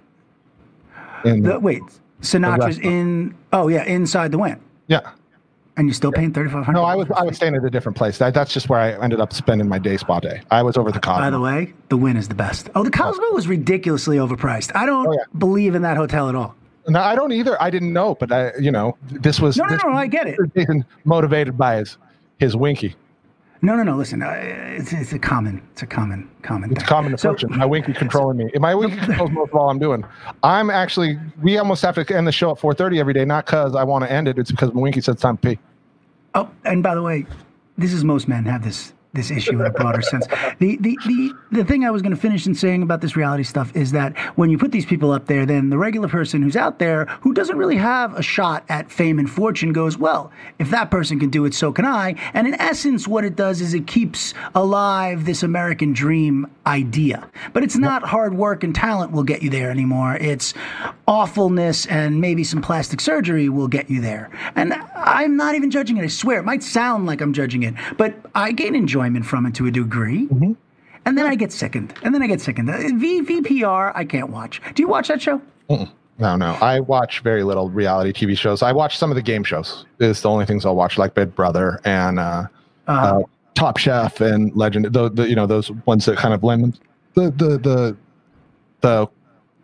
In
The, wait, Sinatra's
restaurant.
in. Oh yeah, inside the Wynn,
yeah,
and you're still paying thirty five hundred.
no, I was I was staying at a different place. That, that's just where I ended up spending my day spa day. I was over the Cosmo.
By the way, the Wynn is the best. Oh, the Cosmo was ridiculously overpriced. I don't
Oh, yeah.
believe in that hotel at all.
No, I don't either. I didn't know, but I, you know, this was
No, no,
this
no, I get it.
Motivated by his his winky.
No, no, no. Listen, uh, it's, it's a common, it's a common, common.
It's
thing.
common
So-
my winky controlling me. My winky controls most of all I'm doing. I'm actually. We almost have to end the show at 4:30 every day, not because I want to end it. It's because my winky said it's time to pee.
Oh, and by the way, this is most men have this this issue in a broader sense. The the the the thing I was going to finish in saying about this reality stuff is that when you put these people up there, then the regular person who's out there who doesn't really have a shot at fame and fortune goes, well, if that person can do it, so can I. And in essence, what it does is it keeps alive this American dream idea. But it's not hard work and talent will get you there anymore. It's awfulness and maybe some plastic surgery will get you there. And I'm not even judging it. I swear, it might sound like I'm judging it, but I gain enjoyment from it to a degree. And then I get sickened. And then I get sickened. Uh, V VPR, I can't watch. Do you watch that show?
No, no. I watch very little reality TV shows. I watch some of the game shows. It's the only things I'll watch, like Big Brother and uh, uh, Top Chef and Legend. The, the you know those ones that kind of lend the the the the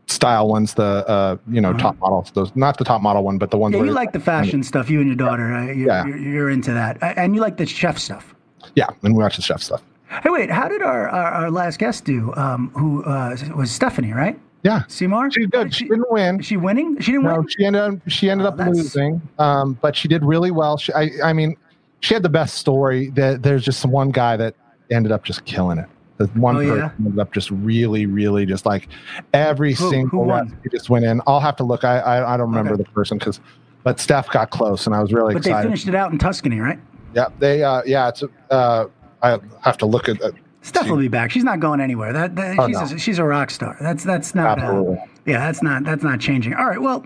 style ones. The uh, you know top models. Those not the top model one, but the ones.
Yeah, you like the fashion stuff. You and your daughter, uh, you're,
Yeah.
you're, you're into that, Uh, and you like the chef stuff.
Yeah, and we watch the chef stuff.
Hey, wait. How did our our, our last guest do? Um, who uh, was Stephanie, right?
Yeah,
Cmar.
good.
did
She didn't win.
Is she winning? She didn't
No,
win.
she ended up she ended
Oh,
up
that's-
losing, um, but she did really well. She, I, I mean, she had the best story. That there's just one guy that ended up just killing it. The one
Oh, yeah?
person ended up just really, really just like every
Who-
single recipe just went in. I'll have to look. I I, I don't remember
Okay.
the person because, but Steph got close, and I was really excited.
But they finished it out in Tuscany, right?
Yeah, they. Uh, yeah, it's. Uh, I have to look at. Uh,
Steph will be back. She's not going anywhere. That, that
Oh,
she's,
no.
a, she's a rock star. That's that's not. Uh,
Absolutely.
yeah, that's not that's not changing. All right. Well,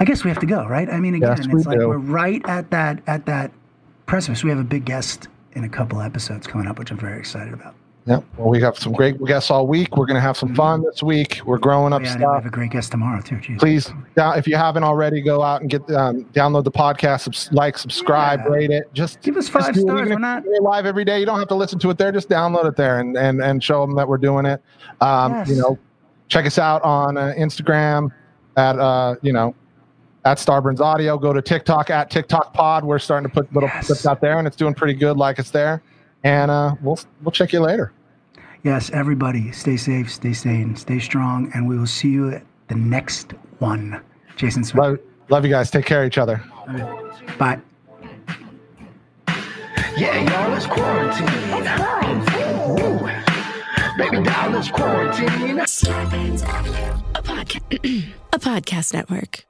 I guess we have to go, right? I mean, again,
Yes, we
it's like
do.
we're right at that at that precipice. We have a big guest in a couple episodes coming up, which I'm very excited about.
Yeah. Well, we have some great guests all week. We're gonna have some fun this week. We're growing up
Mm-hmm. Oh, Yeah, and we have a great guest tomorrow too. Jeez.
please if you haven't already go out and get um, download the podcast subs- like subscribe
Yeah.
rate it just
Give us five stars, we're not-
we're live every day you don't have to listen to it there just download it there and and, and show them that we're doing it um,
Yes.
you know check us out on uh, instagram at uh, you know at starburns audio go to tiktok at tiktok pod we're starting to put little
Yes.
clips out there and it's doing pretty good like it's there and uh, we'll we'll check you later
Yes, everybody, stay safe, stay sane, stay strong, and we will see you at the next one. Jason Smith.
love, love you guys take care of each other
Bye.
Yeah, y'all, it's quarantine. Ooh. Baby doll, it's quarantine.
A, podca- a podcast network.